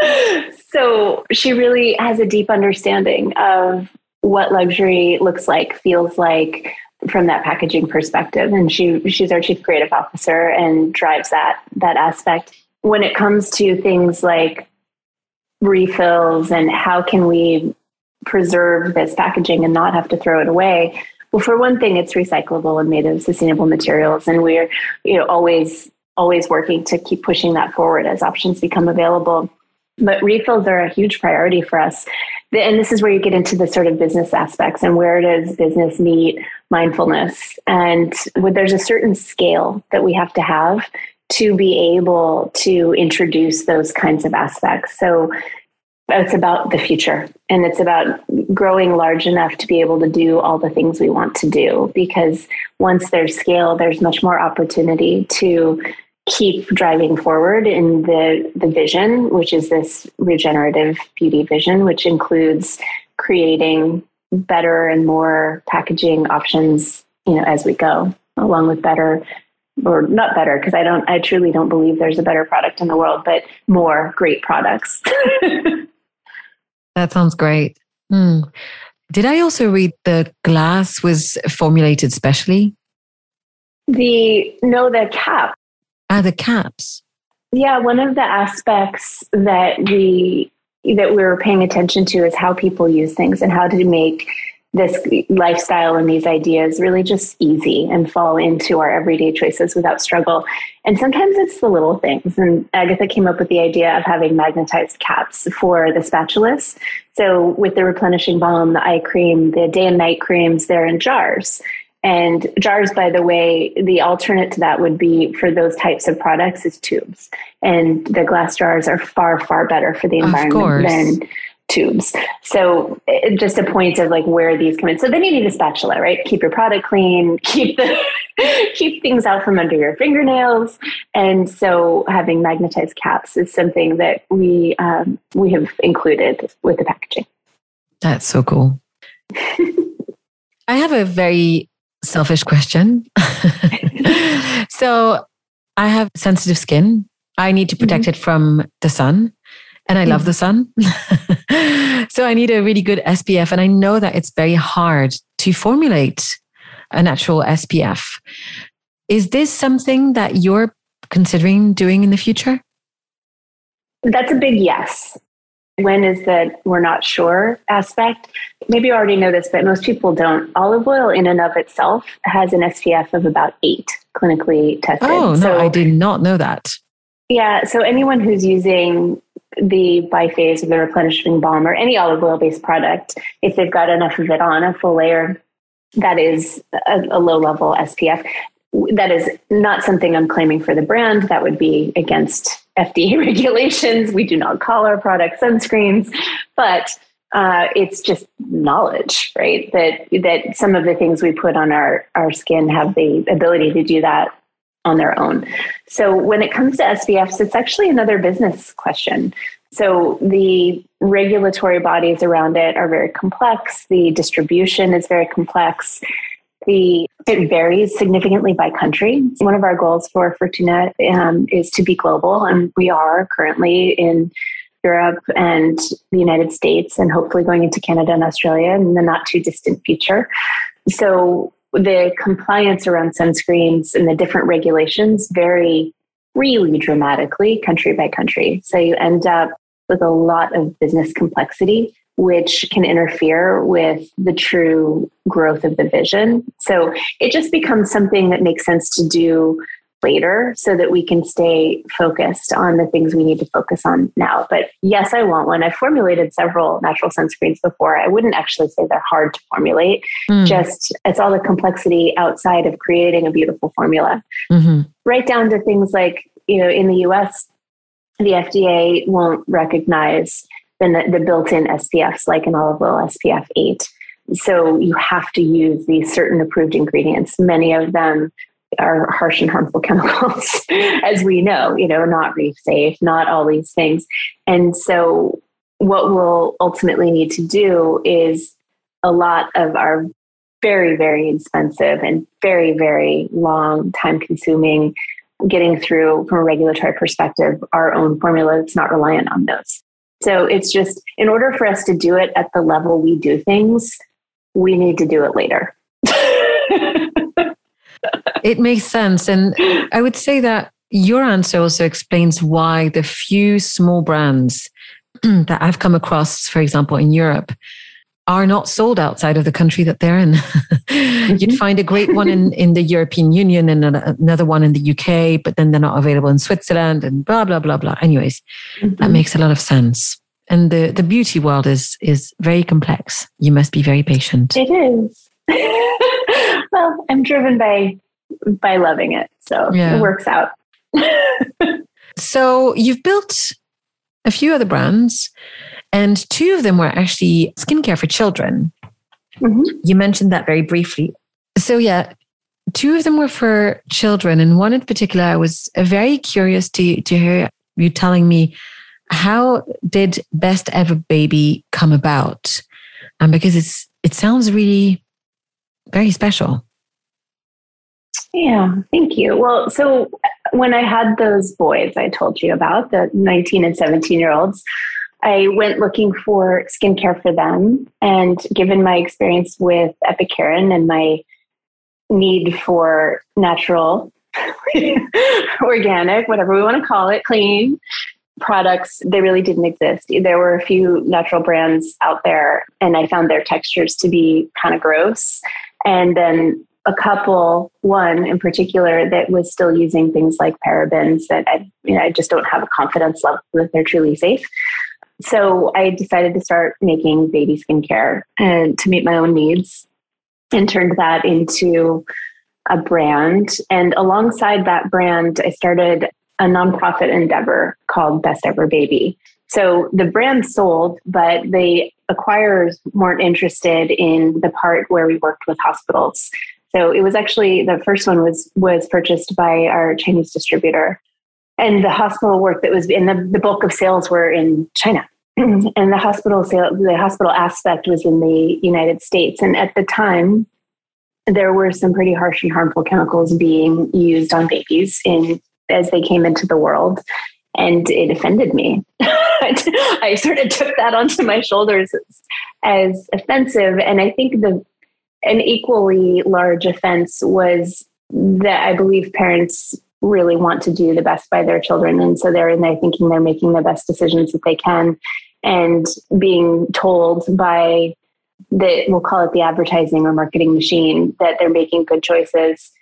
so she really has a deep understanding of what luxury looks like, feels like from that packaging perspective. And she she's our chief creative officer and drives that that aspect when it comes to things like refills and how can we preserve this packaging and not have to throw it away well for one thing it's recyclable and made of sustainable materials and we're you know always always working to keep pushing that forward as options become available. But refills are a huge priority for us. And this is where you get into the sort of business aspects and where does business meet mindfulness. And there's a certain scale that we have to have to be able to introduce those kinds of aspects. So it's about the future and it's about growing large enough to be able to do all the things we want to do because once there's scale there's much more opportunity to keep driving forward in the the vision which is this regenerative beauty vision which includes creating better and more packaging options you know as we go along with better or not better because I don't I truly don't believe there's a better product in the world, but more great products. that sounds great. Hmm. Did I also read the glass was formulated specially? The no, the cap. Ah, the caps. Yeah, one of the aspects that we that we were paying attention to is how people use things and how to make this lifestyle and these ideas really just easy and fall into our everyday choices without struggle. And sometimes it's the little things. And Agatha came up with the idea of having magnetized caps for the spatulas. So with the replenishing balm, the eye cream, the day and night creams, they're in jars. And jars, by the way, the alternate to that would be for those types of products is tubes. And the glass jars are far, far better for the environment than tubes. So it, just a point of like where these come in. So then you need a spatula, right? Keep your product clean, keep the keep things out from under your fingernails. And so having magnetized caps is something that we um, we have included with the packaging. That's so cool. I have a very selfish question. so I have sensitive skin. I need to protect mm-hmm. it from the sun. And I love the sun. so I need a really good SPF. And I know that it's very hard to formulate a natural SPF. Is this something that you're considering doing in the future? That's a big yes. When is that we're not sure aspect? Maybe you already know this, but most people don't. Olive oil, in and of itself, has an SPF of about eight clinically tested. Oh, no, so, I did not know that. Yeah. So anyone who's using the biphase or the replenishing balm or any olive oil based product, if they've got enough of it on a full layer, that is a, a low level SPF. That is not something I'm claiming for the brand. That would be against FDA regulations. We do not call our products sunscreens, but uh, it's just knowledge, right? That that some of the things we put on our our skin have the ability to do that on their own. So when it comes to SPFs, it's actually another business question. So the regulatory bodies around it are very complex. The distribution is very complex. The it varies significantly by country. One of our goals for Furtuna um, is to be global, and we are currently in Europe and the United States, and hopefully going into Canada and Australia in the not too distant future. So the compliance around sunscreens and the different regulations vary really dramatically country by country. So you end up with a lot of business complexity, which can interfere with the true growth of the vision. So it just becomes something that makes sense to do later so that we can stay focused on the things we need to focus on now. But yes, I want one. I've formulated several natural sunscreens before. I wouldn't actually say they're hard to formulate, mm. just it's all the complexity outside of creating a beautiful formula. Mm-hmm. Right down to things like, you know, in the US, the FDA won't recognize the, the built in SPFs like an olive oil SPF 8. So you have to use these certain approved ingredients. Many of them are harsh and harmful chemicals, as we know, you know, not reef safe, not all these things. And so, what we'll ultimately need to do is a lot of our very, very expensive and very, very long time consuming getting through from a regulatory perspective our own formula that's not reliant on those. So it's just in order for us to do it at the level we do things, we need to do it later. It makes sense. And I would say that your answer also explains why the few small brands that I've come across, for example, in Europe, are not sold outside of the country that they're in. mm-hmm. You'd find a great one in, in the European Union and another one in the UK, but then they're not available in Switzerland and blah, blah, blah, blah. Anyways, mm-hmm. that makes a lot of sense. And the, the beauty world is is very complex. You must be very patient. It is. well, I'm driven by by loving it. So yeah. it works out. so you've built a few other brands, and two of them were actually skincare for children. Mm-hmm. You mentioned that very briefly. So, yeah, two of them were for children, and one in particular, I was very curious to, to hear you telling me how did Best Ever Baby come about? Um, because it's it sounds really very special. Yeah, thank you. Well, so uh, when I had those boys I told you about, the 19 and 17 year olds, I went looking for skincare for them. And given my experience with Epicuren and my need for natural organic, whatever we want to call it, clean products, they really didn't exist. There were a few natural brands out there, and I found their textures to be kind of gross. And then a couple, one in particular, that was still using things like parabens that I, you know, I just don't have a confidence level that they're truly safe. So I decided to start making baby skincare and to meet my own needs and turned that into a brand. And alongside that brand, I started a nonprofit endeavor called Best Ever Baby. So the brand sold, but the acquirers weren't interested in the part where we worked with hospitals. So it was actually the first one was was purchased by our Chinese distributor, and the hospital work that was in the, the bulk of sales were in China, and the hospital sale the hospital aspect was in the United States. And at the time, there were some pretty harsh and harmful chemicals being used on babies in as they came into the world and it offended me. I sort of took that onto my shoulders as, as, offensive. And I think the an equally large offense was that I believe parents really want to do the best by their children. And so they're in there thinking they're making the best decisions that they can and being told by the we'll call it the advertising or marketing machine that they're making good choices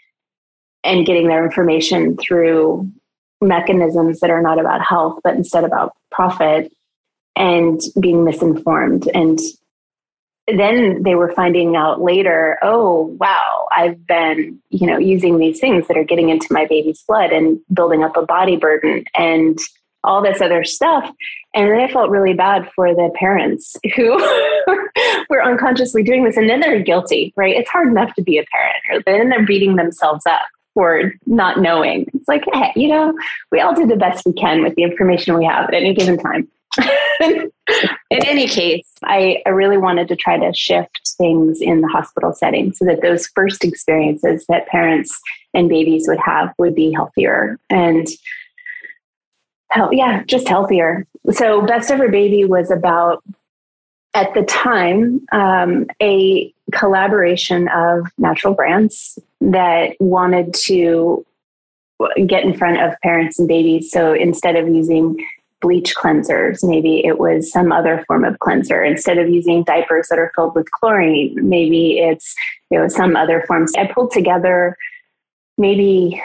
and getting their information through mechanisms that are not about health, but instead about profit and being misinformed. And then they were finding out later, oh, wow, I've been, you know, using these things that are getting into my baby's blood and building up a body burden and all this other stuff. And then I felt really bad for the parents who were unconsciously doing this. And then they're guilty, right? It's hard enough to be a parent, then they're beating themselves up for not knowing. It's like, hey, you know, we all do the best we can with the information we have at any given time. in any case, I, I really wanted to try to shift things in the hospital setting so that those first experiences that parents and babies would have would be healthier and health, yeah, just healthier. So, Best Ever Baby was about at the time um, a collaboration of natural brands that wanted to get in front of parents and babies. So instead of using bleach cleansers, maybe it was some other form of cleanser. Instead of using diapers that are filled with chlorine, maybe it's you know some other forms. I pulled together maybe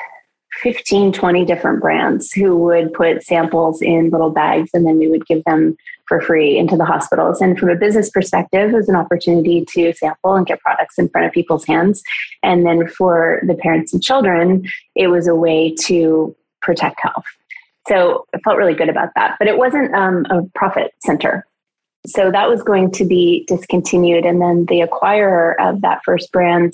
15, 20 different brands who would put samples in little bags and then we would give them for free into the hospitals. And from a business perspective, it was an opportunity to sample and get products in front of people's hands. And then for the parents and children, it was a way to protect health. So I felt really good about that. But it wasn't um, a profit center. So that was going to be discontinued. And then the acquirer of that first brand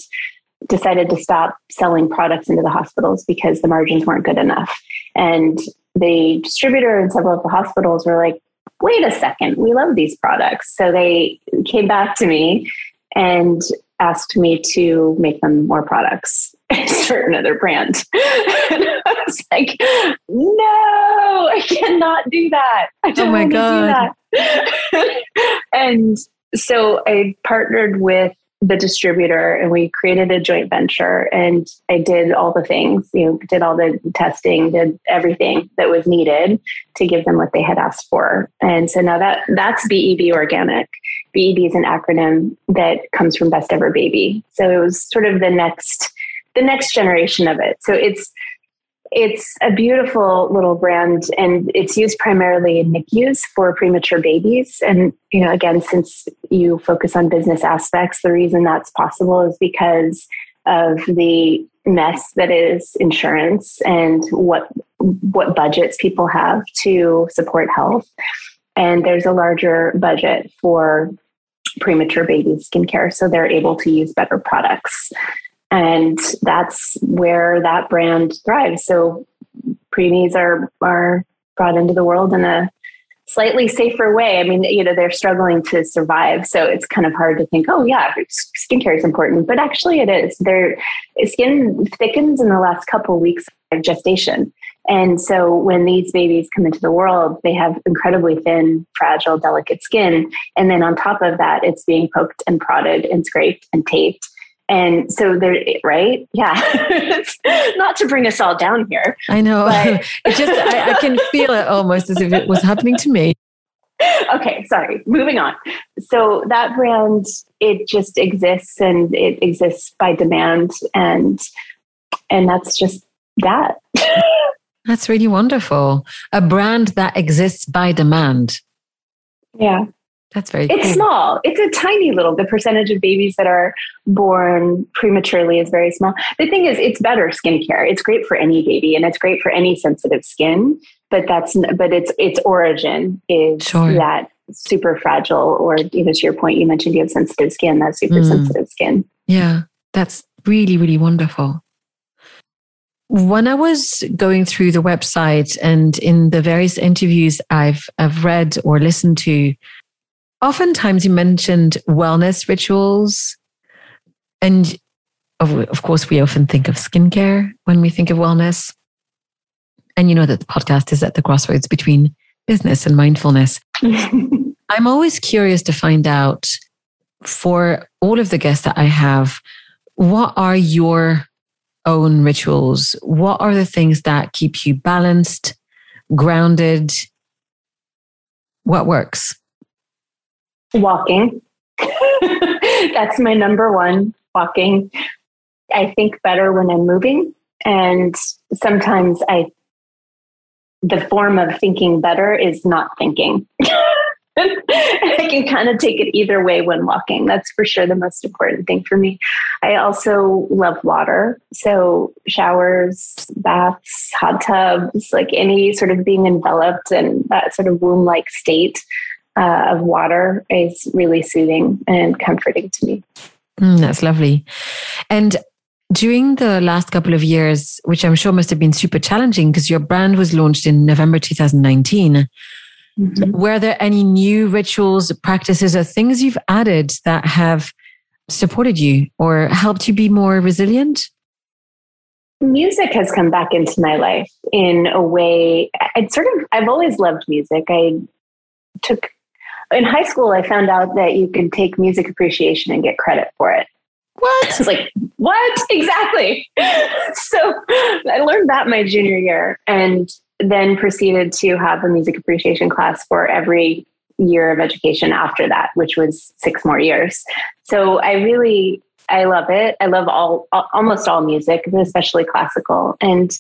decided to stop selling products into the hospitals because the margins weren't good enough. And the distributor and several of the hospitals were like, wait a second, we love these products. So they came back to me and asked me to make them more products for another brand. and I was like, no, I cannot do that. I oh don't oh my God. and so I partnered with the distributor and we created a joint venture and I did all the things, you know, did all the testing, did everything that was needed to give them what they had asked for. And so now that that's BEB organic. BEB is an acronym that comes from Best Ever Baby. So it was sort of the next the next generation of it. So it's it's a beautiful little brand and it's used primarily in NICUs for premature babies. And, you know, again, since you focus on business aspects, the reason that's possible is because of the mess that is insurance and what what budgets people have to support health. And there's a larger budget for premature baby skincare, so they're able to use better products and that's where that brand thrives. So preemies are are brought into the world in a slightly safer way. I mean, you know, they're struggling to survive, so it's kind of hard to think, oh yeah, skincare is important, but actually it is. Their skin thickens in the last couple of weeks of gestation. And so when these babies come into the world, they have incredibly thin, fragile, delicate skin. And then on top of that, it's being poked and prodded and scraped and taped And so there, right? Yeah. Not to bring us all down here. I know. But- it just, I, I can feel it almost as if it was happening to me. okay, sorry. Moving on. So that brand, it just exists and it exists by demand and and that's just that. that's really wonderful. A brand that exists by demand. Yeah. That's very It's cool. small. It's a tiny little the percentage of babies that are born prematurely is very small. The thing is it's better skincare. It's great for any baby and it's great for any sensitive skin, but that's but its its origin is Sure. that super fragile or you know to your point you mentioned you have sensitive skin, that super Mm. sensitive skin. Yeah, that's really, really wonderful. When I was going through the website and in the various interviews I've, I've read or listened to, oftentimes you mentioned wellness rituals. And of, of course, we often think of skincare when we think of wellness. And you know that the podcast is at the crossroads between business and mindfulness. I'm always curious to find out for all of the guests that I have, what are your own rituals? What are the things that keep you balanced, grounded? What works? Walking. That's my number one walking. I think better when I'm moving. And sometimes I, the form of thinking better is not thinking. I can kind of take it either way when walking. That's for sure the most important thing for me. I also love water. So, showers, baths, hot tubs, like any sort of being enveloped in that sort of womb like state uh, of water is really soothing and comforting to me. Mm, that's lovely. And during the last couple of years, which I'm sure must have been super challenging because your brand was launched in November 2019, Mm-hmm. were there any new rituals, practices, or things you've added that have supported you or helped you be more resilient? Music has come back into my life in a way. I'd sort of, I've always loved music. I took, in high school, I found out that you can take music appreciation and get credit for it. What? I was like, what? Exactly. so I learned that my junior year and then proceeded to have a music appreciation class for every year of education after that, which was six more years. So I really, I love it. I love all, almost all music, especially classical. And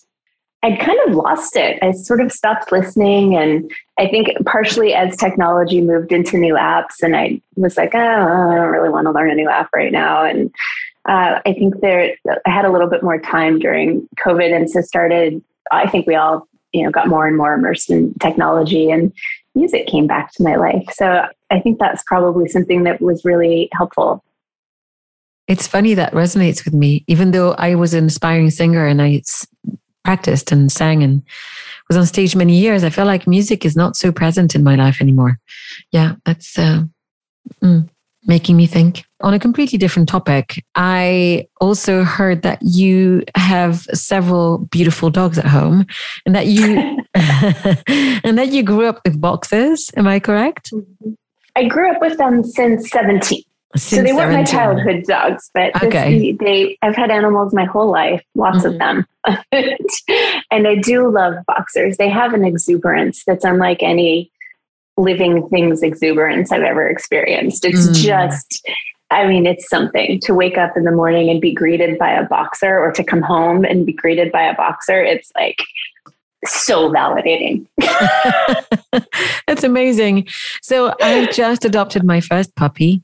I'd kind of lost it. I sort of stopped listening. And I think partially as technology moved into new apps, and I was like, oh, I don't really want to learn a new app right now. And uh, I think there, I had a little bit more time during COVID. And so started, I think we all, you know, got more and more immersed in technology and music came back to my life. So I think that's probably something that was really helpful. It's funny that resonates with me, even though I was an aspiring singer and I practiced and sang and was on stage many years. I feel like music is not so present in my life anymore. Yeah, that's uh, mm, making me think. On a completely different topic, I also heard that you have several beautiful dogs at home and that you and that you grew up with boxes. Am I correct? I grew up with them since 17. So they weren't my childhood dogs, but this- Okay. they I've had animals my whole life, lots of them. and I do love boxers. They have an exuberance that's unlike any living things exuberance I've ever experienced. It's Mm. just I mean, it's something to wake up in the morning and be greeted by a boxer or to come home and be greeted by a boxer. It's like so validating. That's amazing. So I just adopted my first puppy.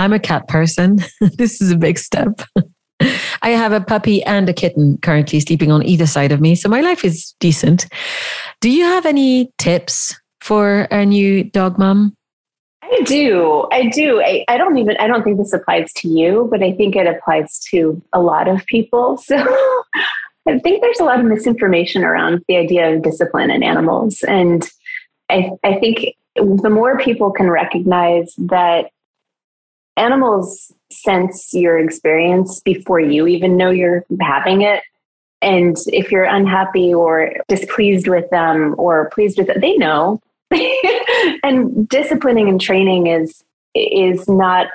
I'm a cat person. this is a big step. I have a puppy and a kitten currently sleeping on either side of me. So my life is decent. Do you have any tips for a new dog mom? I do. I do. I, I don't even, I don't think this applies to you, but I think it applies to a lot of people. So I think there's a lot of misinformation around the idea of discipline in animals. And I, I think the more people can recognize that animals sense your experience before you even know you're having it. And if you're unhappy or displeased with them or pleased with it, they know. and disciplining and training is is not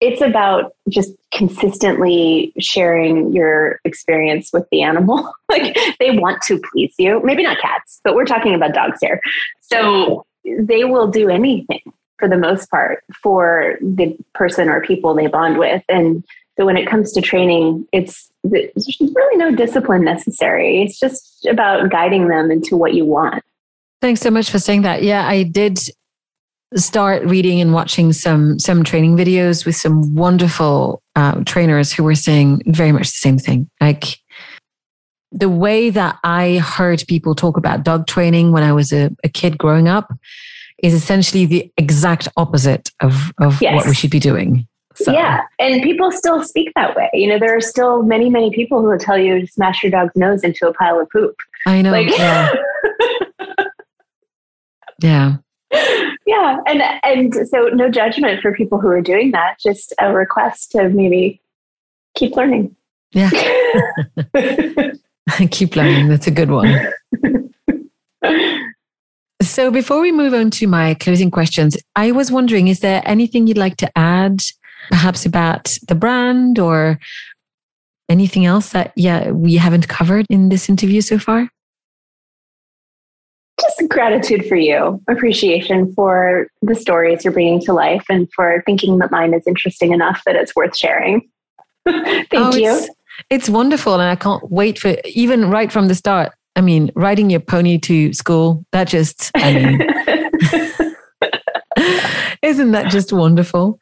it's about just consistently sharing your experience with the animal. like they want to please you. Maybe not cats, but we're talking about dogs here. So they will do anything for the most part for the person or people they bond with. And so when it comes to training, it's there's really no discipline necessary. It's just about guiding them into what you want. Thanks so much for saying that. Yeah, I did start reading and watching some some training videos with some wonderful uh, trainers who were saying very much the same thing. Like the way that I heard people talk about dog training when I was a, a kid growing up is essentially the exact opposite of, of yes. what we should be doing. So. Yeah, and people still speak that way. You know, there are still many, many people who will tell you to smash your dog's nose into a pile of poop. I know. Like, yeah. yeah yeah and and so no judgment for people who are doing that just a request to maybe keep learning yeah keep learning that's a good one so before we move on to my closing questions i was wondering is there anything you'd like to add perhaps about the brand or anything else that yeah we haven't covered in this interview so far just gratitude for you, appreciation for the stories you're bringing to life, and for thinking that mine is interesting enough that it's worth sharing. Thank oh, you. It's, it's wonderful, and I can't wait for even right from the start. I mean, riding your pony to school, that just, I mean, isn't that just wonderful?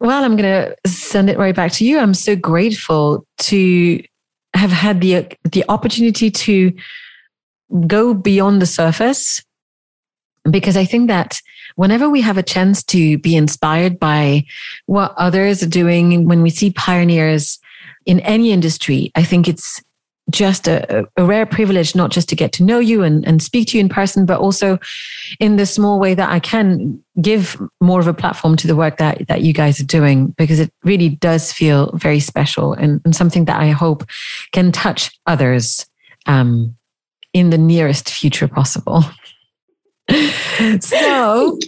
Well, I'm going to send it right back to you. I'm so grateful to have had the the opportunity to go beyond the surface because I think that whenever we have a chance to be inspired by what others are doing, when we see pioneers in any industry, I think it's just a, a, rare privilege not just to get to know you and, and speak to you in person, but also in the small way that I can give more of a platform to the work that, that you guys are doing, because it really does feel very special and, and something that I hope can touch others um, in the nearest future possible. so,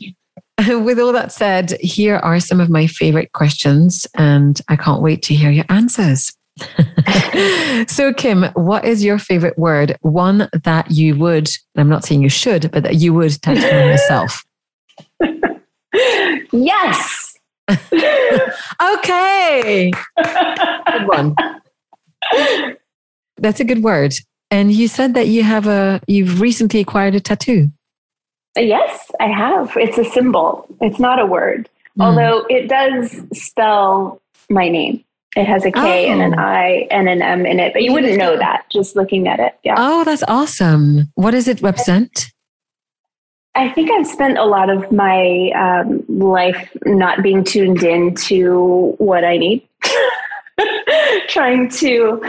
with all that said, here are some of my favorite questions, and I can't wait to hear your answers. so, Kim, what is your favorite word? One that you would, I'm not saying you should, but that you would tattoo on yourself. yes. okay. Good one. That's a good word. And you said that you have a you've recently acquired a tattoo. Yes, I have. It's a symbol. It's not a word. Mm. Although it does spell my name. It has a K oh. and an oh. I and an M in it, but you wouldn't know that just looking at it. Yeah. Oh, that's awesome. What does it represent? I think I've spent a lot of my um, life not being tuned in to what I need, trying to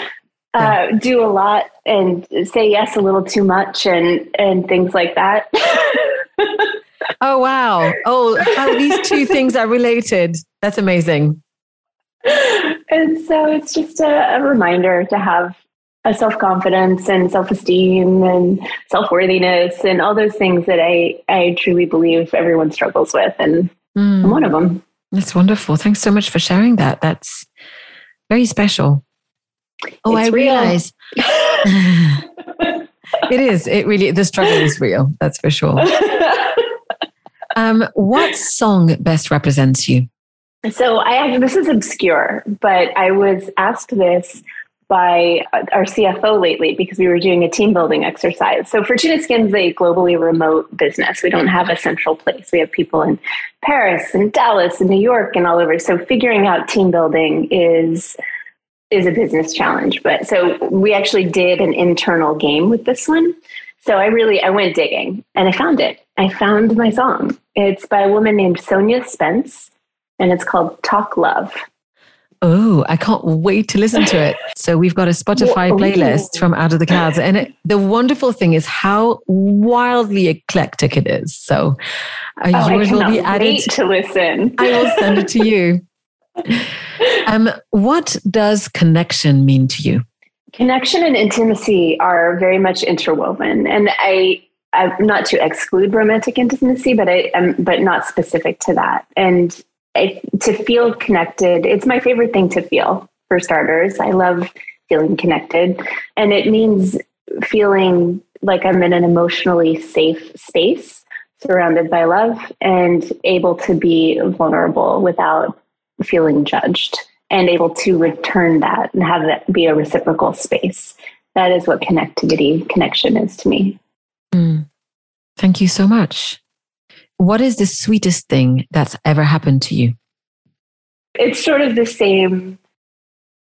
uh, do a lot and say yes a little too much and and things like that. oh wow! Oh, how these two things are related. That's amazing. And so it's just a, a reminder to have a self confidence and self esteem and self worthiness and all those things that I I truly believe everyone struggles with, and mm. I'm one of them. That's wonderful. Thanks so much for sharing that. That's very special. Oh, it's I real. realize. it is. It really, the struggle is real. That's for sure. Um, what song best represents you? So I this is obscure, but I was asked this by our CFO lately because we were doing a team building exercise. So Furtuna is a globally remote business. We don't have a central place. We have people in Paris and Dallas and New York and all over. So figuring out team building is is a business challenge. But so we actually did an internal game with this one. So I really I went digging and I found it. I found my song. It's by a woman named Sonia Spence and it's called Talk Love. Oh, I can't wait to listen to it. So we've got a Spotify playlist from Out of the Clouds. And it, the wonderful thing is how wildly eclectic it is. So uh, oh, yours will be added. to listen. I will send it to you. um, what does connection mean to you? Connection and intimacy are very much interwoven, and I I'm not to exclude romantic intimacy, but I am, but not specific to that. And I, to feel connected, it's my favorite thing to feel, for starters. I love feeling connected. And it means feeling like I'm in an emotionally safe space, surrounded by love, and able to be vulnerable without feeling judged, and able to return that and have that be a reciprocal space. That is what connectivity, connection is to me. Mm. Thank you so much. What is the sweetest thing that's ever happened to you? It's sort of the same.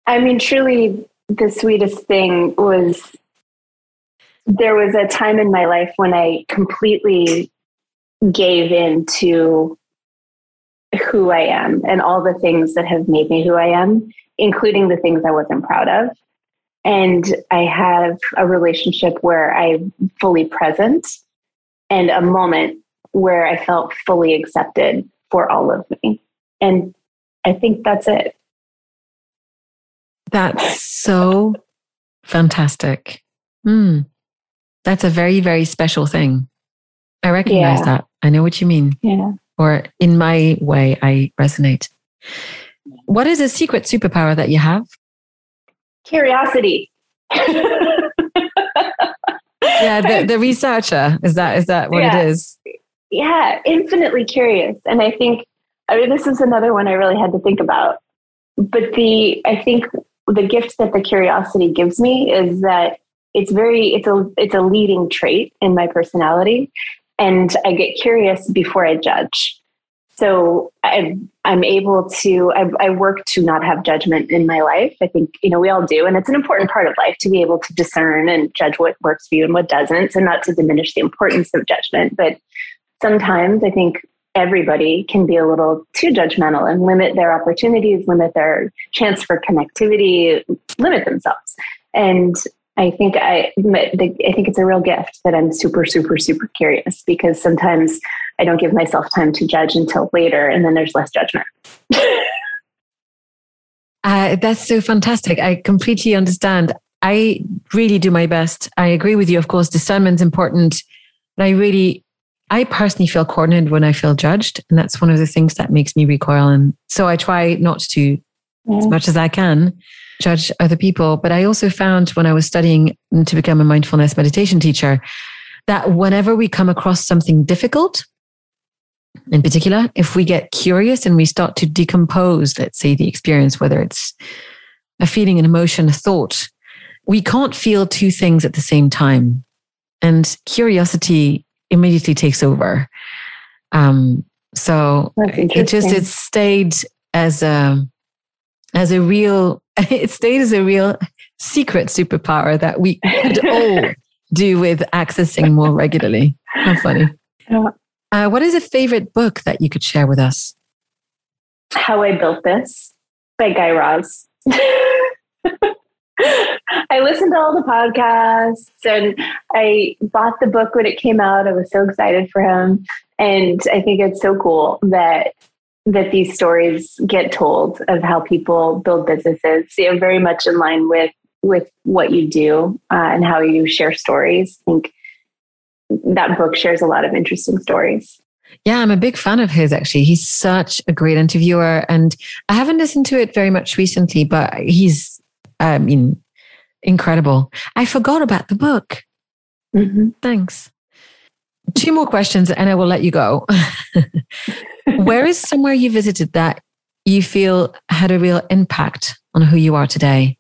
I mean, truly, the sweetest thing was there was a time in my life when I completely gave in to who I am and all the things that have made me who I am, including the things I wasn't proud of. And I have a relationship where I'm fully present and a moment where I felt fully accepted for all of me. And I think that's it. That's so fantastic. Mm. That's a very, very special thing. I recognize yeah. that. I know what you mean. Yeah. Or in my way, I resonate. What is a secret superpower that you have? Curiosity. yeah, the, the researcher. Is that is that what yeah. it is? Yeah, infinitely curious. And I think I mean this is another one I really had to think about. But the I think the gift that the curiosity gives me is that it's very it's a it's a leading trait in my personality. And i get curious before i judge. So I, am able to I, I, work to not have judgment in my life. I think you know we all do. And it's an important part of life to be able to discern and judge what works for you and what doesn't. So not to diminish the importance of judgment but sometimes i think everybody can be a little too judgmental and limit their opportunities, limit their chance for connectivity, limit themselves. And I think I, I think it's a real gift that I'm super, super, super curious because sometimes I don't give myself time to judge until later, and then there's less judgment. uh, that's so fantastic. I completely understand. I really do my best. I agree with you. Of course, discernment's important, but I really I personally feel cornered when I feel judged. And that's one of the things that makes me recoil. And so I try not to, as much as I can, judge other people. But I also found when I was studying to become a mindfulness meditation teacher that whenever we come across something difficult, in particular, if we get curious and we start to decompose, let's say, the experience, whether it's a feeling, an emotion, a thought, we can't feel two things at the same time. And curiosity immediately takes over. Um, so it just it stayed as a as a real it stayed as a real secret superpower that we could all do with accessing more regularly. How funny. Yeah. Uh, what is a favorite book that you could share with us? How I Built This by Guy Raz. I listened to all the podcasts and I bought the book when it came out. I was so excited for him. And I think it's so cool that that these stories get told of how people build businesses. Are very much in line with with what you do uh, and how you share stories. I think that book shares a lot of interesting stories. Yeah, I'm a big fan of his actually. He's such a great interviewer. And I haven't listened to it very much recently, but he's, I mean, incredible. I forgot about the book. Mm-hmm. Thanks. Two more questions and I will let you go. Where is somewhere you visited that you feel had a real impact on who you are today?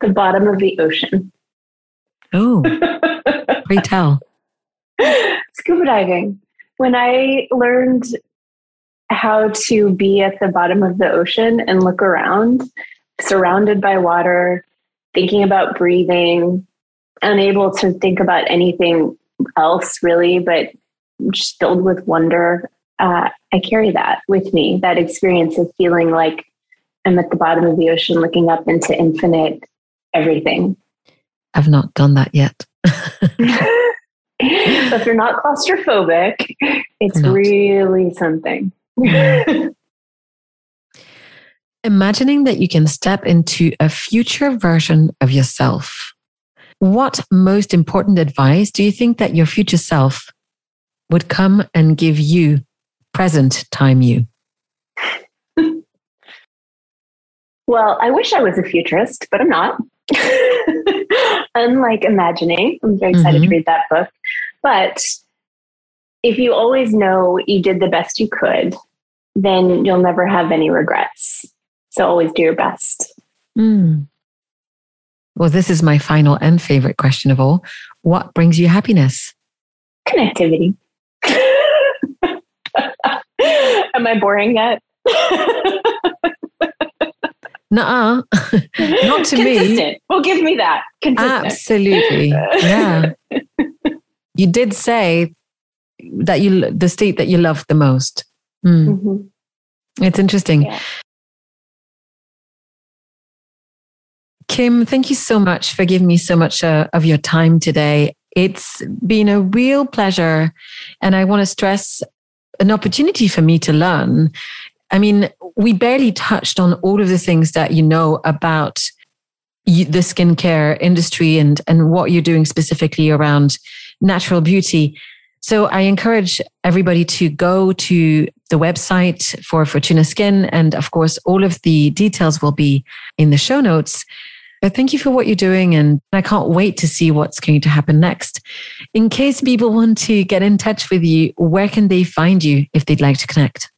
The bottom of the ocean. Oh, pray tell. Scuba diving. When I learned how to be at the bottom of the ocean and look around, surrounded by water, thinking about breathing, unable to think about anything else really, but just filled with wonder. Uh, I carry that with me, that experience of feeling like I'm at the bottom of the ocean looking up into infinite everything. I've not done that yet. if you're not claustrophobic, it's not. really something. Imagining that you can step into a future version of yourself. What most important advice do you think that your future self would come and give you, present time you? well, I wish I was a futurist, but I'm not. Unlike imagining, I'm very excited mm-hmm. to read that book. But if you always know you did the best you could, then you'll never have any regrets. So always do your best. Mm. Well, this is my final and favorite question of all. What brings you happiness? Connectivity. Am I boring yet? Nuh-uh. Not to Consistent. me. Well, give me that. Consistent. Absolutely. Yeah. you did say that you the state that you love the most. Mm. Mm-hmm. It's interesting. Yeah. Kim, thank you so much for giving me so much uh, of your time today. It's been a real pleasure. And I want to stress an opportunity for me to learn. I mean, we barely touched on all of the things that you know about the skincare industry and, and what you're doing specifically around natural beauty. So I encourage everybody to go to the website for Furtuna Skin. And of course, all of the details will be in the show notes. But thank you for what you're doing. And I can't wait to see what's going to happen next. In case people want to get in touch with you, where can they find you if they'd like to connect?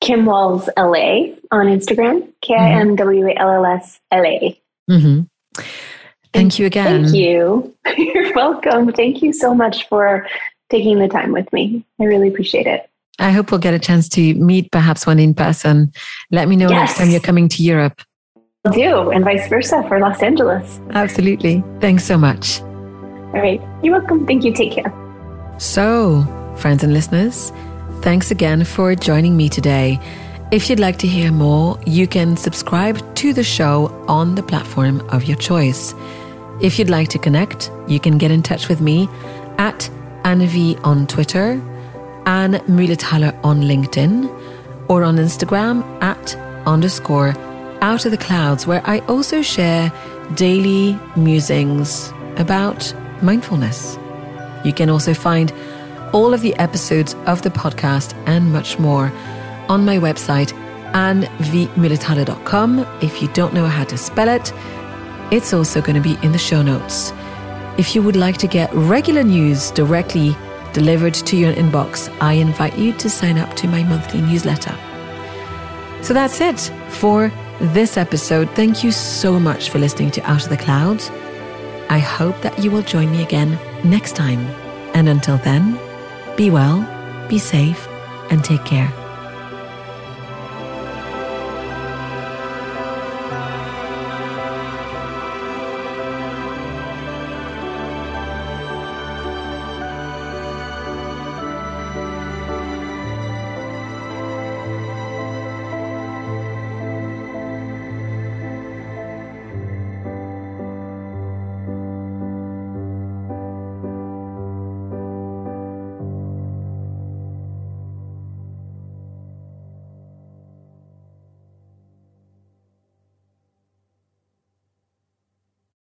Kim Walls LA on Instagram, K I M W A L L S L A. Mm-hmm. Thank you again. Thank you. You're welcome. Thank you so much for taking the time with me. I really appreciate it. I hope we'll get a chance to meet perhaps one in person. Let me know yes. next time you're coming to Europe do, and vice versa for Los Angeles. Absolutely. Thanks so much. All right. You're welcome. Thank you. Take care. So, friends and listeners, thanks again for joining me today. If you'd like to hear more, you can subscribe to the show on the platform of your choice. If you'd like to connect, you can get in touch with me at Annevi on Twitter, Anne Mühletaler on LinkedIn, or on Instagram at underscore out of the Clouds, where I also share daily musings about mindfulness. You can also find all of the episodes of the podcast and much more on my website, annevmuhletaler.com. If you don't know how to spell it, it's also going to be in the show notes. If you would like to get regular news directly delivered to your inbox, I invite you to sign up to my monthly newsletter. So that's it for this episode. Thank you so much for listening to Out of the Clouds. I hope that you will join me again next time. And until then, be well, be safe, and take care.